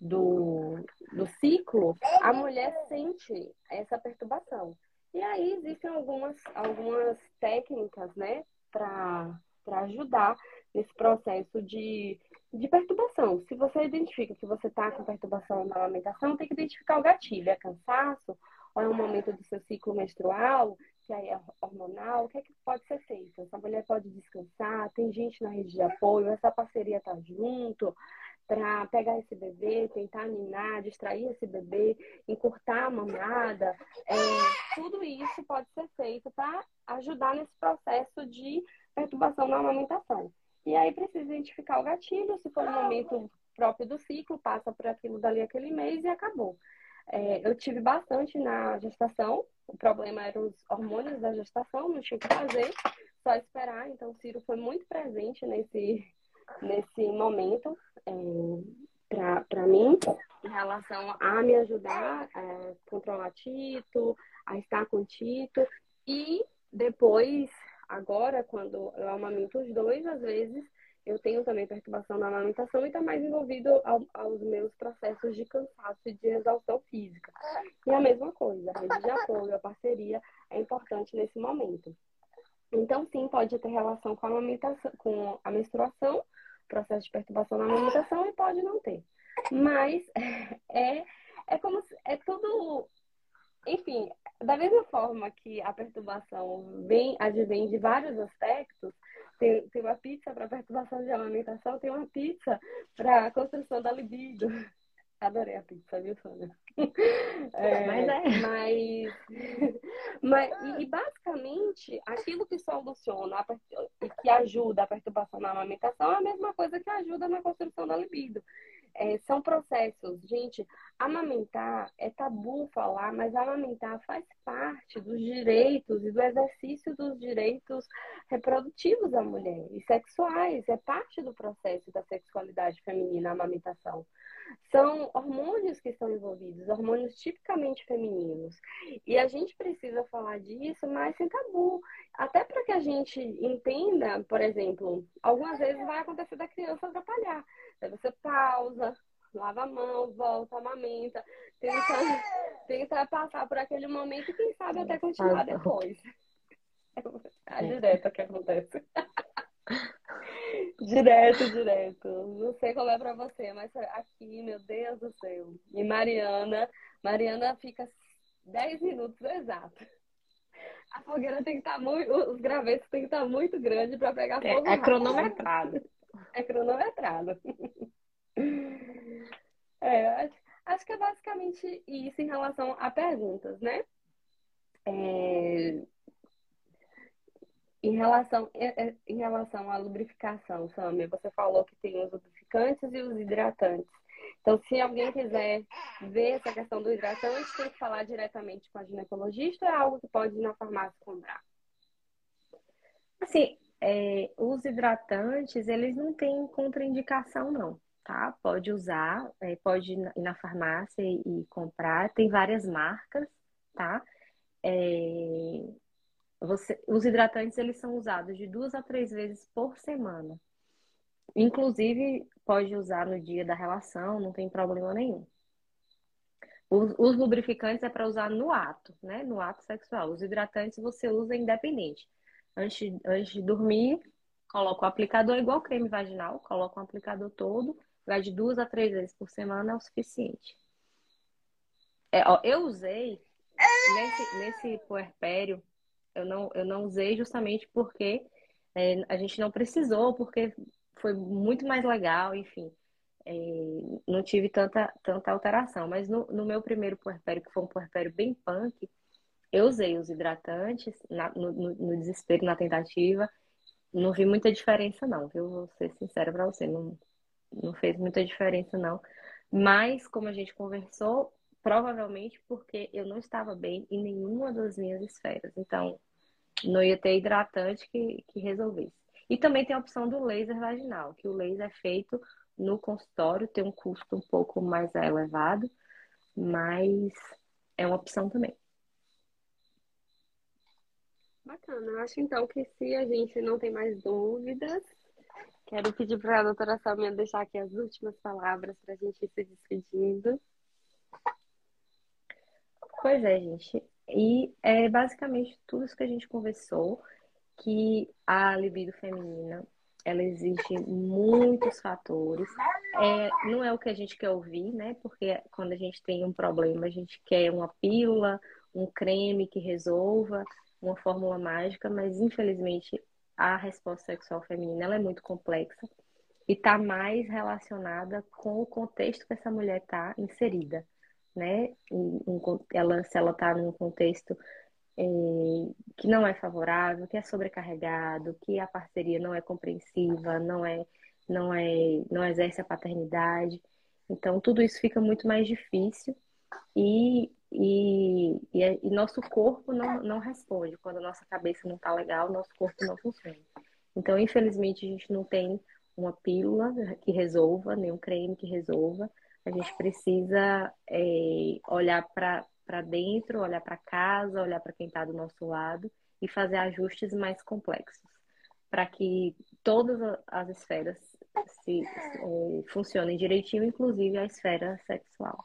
do, do ciclo, a mulher sente essa perturbação. E aí existem algumas, algumas técnicas, né, para ajudar nesse processo de, de perturbação. Se você identifica que você está com perturbação na alimentação, tem que identificar o gatilho. É cansaço? Ou é um momento do seu ciclo menstrual, que aí é hormonal? O que é que pode ser feito? Essa mulher pode descansar, tem gente na rede de apoio, essa parceria está junto para pegar esse bebê, tentar ninar, distrair esse bebê, encurtar a mamada. É, tudo isso pode ser feito para ajudar nesse processo de perturbação na amamentação. E aí precisa identificar o gatilho, se for no momento próprio do ciclo, passa por aquilo dali aquele mês e acabou. É, eu tive bastante na gestação, o problema eram os hormônios da gestação, não tinha o que fazer, só esperar. Então, o Ciro foi muito presente nesse, nesse momento é, para mim em relação a me ajudar a controlar Tito, a estar com Tito. E depois, agora, quando eu amamento os dois, às vezes eu tenho também perturbação na amamentação e está mais envolvido ao, aos meus processos de cansaço e de exaustão física. E a mesma coisa, a rede de apoio, a parceria é importante nesse momento. Então, sim, pode ter relação com a, amamentação, com a menstruação, processo de perturbação na alimentação e pode não ter. Mas é, é como se, é tudo. Enfim, da mesma forma que a perturbação vem, advém de vários aspectos, tem, tem uma pizza para perturbação de alimentação, tem uma pizza para construção da libido. Adorei a pizza, viu, Sônia? É, mas é. Mas, mas e, basicamente, aquilo que soluciona e que ajuda a perturbação na amamentação é a mesma coisa que ajuda na construção da libido. É, são processos. Gente, amamentar é tabu falar, mas amamentar faz parte dos direitos e do exercício dos direitos reprodutivos da mulher e sexuais. É parte do processo da sexualidade feminina a amamentação. São hormônios que estão envolvidos, hormônios tipicamente femininos. E a gente precisa falar disso, mas sem tabu. Até para que a gente entenda, por exemplo, algumas vezes vai acontecer da criança atrapalhar. Aí você pausa, lava a mão, volta, amamenta, tenta, tenta passar por aquele momento e quem sabe até continuar depois. É a direta que acontece. direto, direto. Não sei como é pra você, mas aqui, meu Deus do céu. E Mariana, Mariana fica 10 minutos exato. A fogueira tem que estar tá muito. Os gravetos tem que estar tá muito grande para pegar fogo. É, é cronometrado. É cronometrado. É, acho, que é basicamente isso em relação a perguntas, né? É, em relação, é, é, em relação à lubrificação, Samia, você falou que tem os lubrificantes e os hidratantes. Então, se alguém quiser ver essa questão do hidratante, tem que falar diretamente com a ginecologista ou é algo que pode ir na farmácia comprar? Assim, é, os hidratantes, eles não têm contraindicação, não, tá? Pode usar, é, pode ir na farmácia e, comprar. Tem várias marcas, tá? É, você, os hidratantes eles são usados de duas a três vezes por semana. Inclusive, pode usar no dia da relação, não tem problema nenhum. Os, os lubrificantes é para usar no ato, né? No ato sexual. Os hidratantes você usa independente. antes, antes de dormir, coloco o aplicador igual creme vaginal, coloco um aplicador todo, vai de duas a três vezes por semana é o suficiente. É, ó, eu usei nesse, nesse puerpério, eu não, eu não usei justamente porque é, a gente não precisou, porque foi muito mais legal, enfim. É, não tive tanta, tanta alteração. Mas no, no, meu primeiro puerpério, que foi um puerpério bem punk, eu usei os hidratantes na, no, no, desespero, na tentativa. Não vi muita diferença, não, viu? Vou ser sincera pra você. Não, não fez muita diferença, não. Mas, como a gente conversou, provavelmente porque eu não estava bem em nenhuma das minhas esferas. Então, não ia ter hidratante que, que resolvesse. E também tem a opção do laser vaginal, que o laser é feito no consultório, tem um custo um pouco mais elevado, mas é uma opção também. Bacana, eu acho então que se a gente não tem mais dúvidas, quero pedir para a doutora Samia deixar aqui as últimas palavras para a gente ir se despedindo. Pois é, gente. E é basicamente tudo isso que a gente conversou, que a libido feminina, ela exige muitos fatores. É, não é o que a gente quer ouvir, né? Porque quando a gente tem um problema, a gente quer uma pílula, um creme que resolva, uma fórmula mágica, mas infelizmente a resposta sexual feminina ela é muito complexa e está mais relacionada com o contexto que essa mulher está inserida né? ela, se ela está num contexto é, que não é favorável, que é sobrecarregado, que a parceria não é compreensiva, não é, não é, não exerce a paternidade. Então tudo isso fica muito mais difícil e, e, e, é, e nosso corpo não, não responde. Quando a nossa cabeça não está legal, nosso corpo não funciona. Então, infelizmente, a gente não tem uma pílula que resolva, nem um creme que resolva. A gente precisa é, olhar para dentro, olhar para casa, olhar para quem está do nosso lado e fazer ajustes mais complexos para que todas as esferas se, é, funcionem direitinho, inclusive a esfera sexual.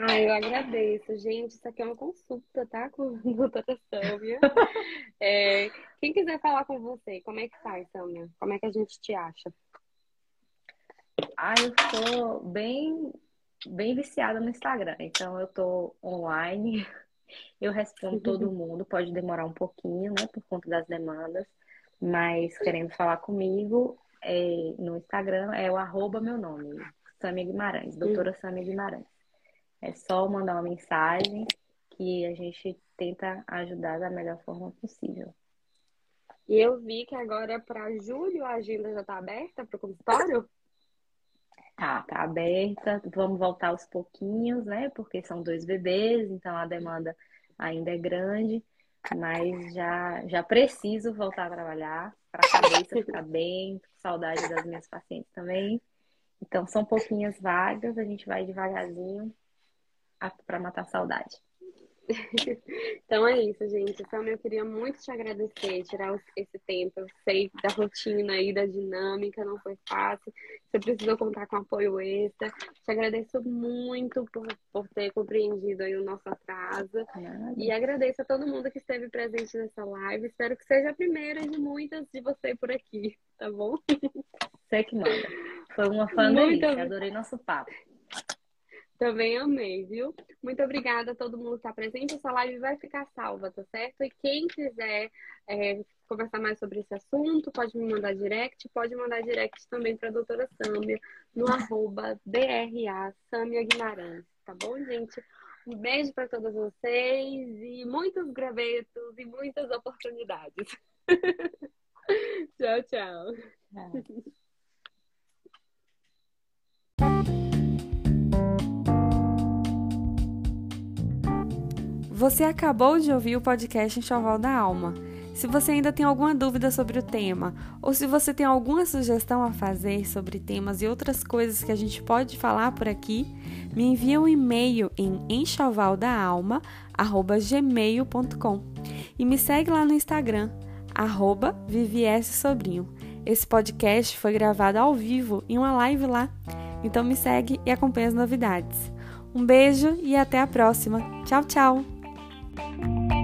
Ah, eu agradeço, gente. Isso aqui é uma consulta, tá? Com a doutora Sâmia. É, quem quiser falar com você, como é que faz, Sâmia? Como é que a gente te acha? Ah, eu sou bem, bem viciada no Instagram. Então, eu tô online, eu respondo todo mundo. Pode demorar um pouquinho, né, por conta das demandas. Mas querendo falar comigo, é, no Instagram é o arroba meu nome, Samia Guimarães, doutora Samia Guimarães. É só mandar uma mensagem que a gente tenta ajudar da melhor forma possível. E eu vi que agora para julho a agenda já está aberta para o consultório? Tá, tá aberta. Vamos voltar aos pouquinhos, né? Porque são dois bebês, então a demanda ainda é grande, mas já, já preciso voltar a trabalhar para a cabeça ficar bem, saudade das minhas pacientes também. Então são pouquinhas vagas, a gente vai devagarzinho para matar a saudade. então é isso, gente. Então eu queria muito te agradecer, tirar esse tempo. Eu sei da rotina aí, da dinâmica, não foi fácil. Você precisou contar com apoio extra. Te agradeço muito por, por ter compreendido aí o nosso atraso. E agradeço a todo mundo que esteve presente nessa live. Espero que seja a primeira de muitas de você por aqui, tá bom? Você que manda. Foi uma fã delícia. Adorei nosso papo. Também amei, viu? Muito obrigada a todo mundo que está presente. Essa live vai ficar salva, tá certo? E quem quiser é, conversar mais sobre esse assunto, pode me mandar direct, pode mandar direct também para a doutora Sâmia no arroba DRA Sâmia Guimarães, tá bom, gente? Um beijo para todas vocês e muitos gravetos e muitas oportunidades. tchau, tchau. tchau. Você acabou de ouvir o podcast Enxoval da Alma. Se você ainda tem alguma dúvida sobre o tema, ou se você tem alguma sugestão a fazer sobre temas e outras coisas que a gente pode falar por aqui, me envie um e-mail em enxovaldaalma.gmail.com e me segue lá no Instagram, arroba Sobrinho. Esse podcast foi gravado ao vivo em uma live lá, então me segue e acompanhe as novidades. Um beijo e até a próxima. Tchau, tchau! Thank you.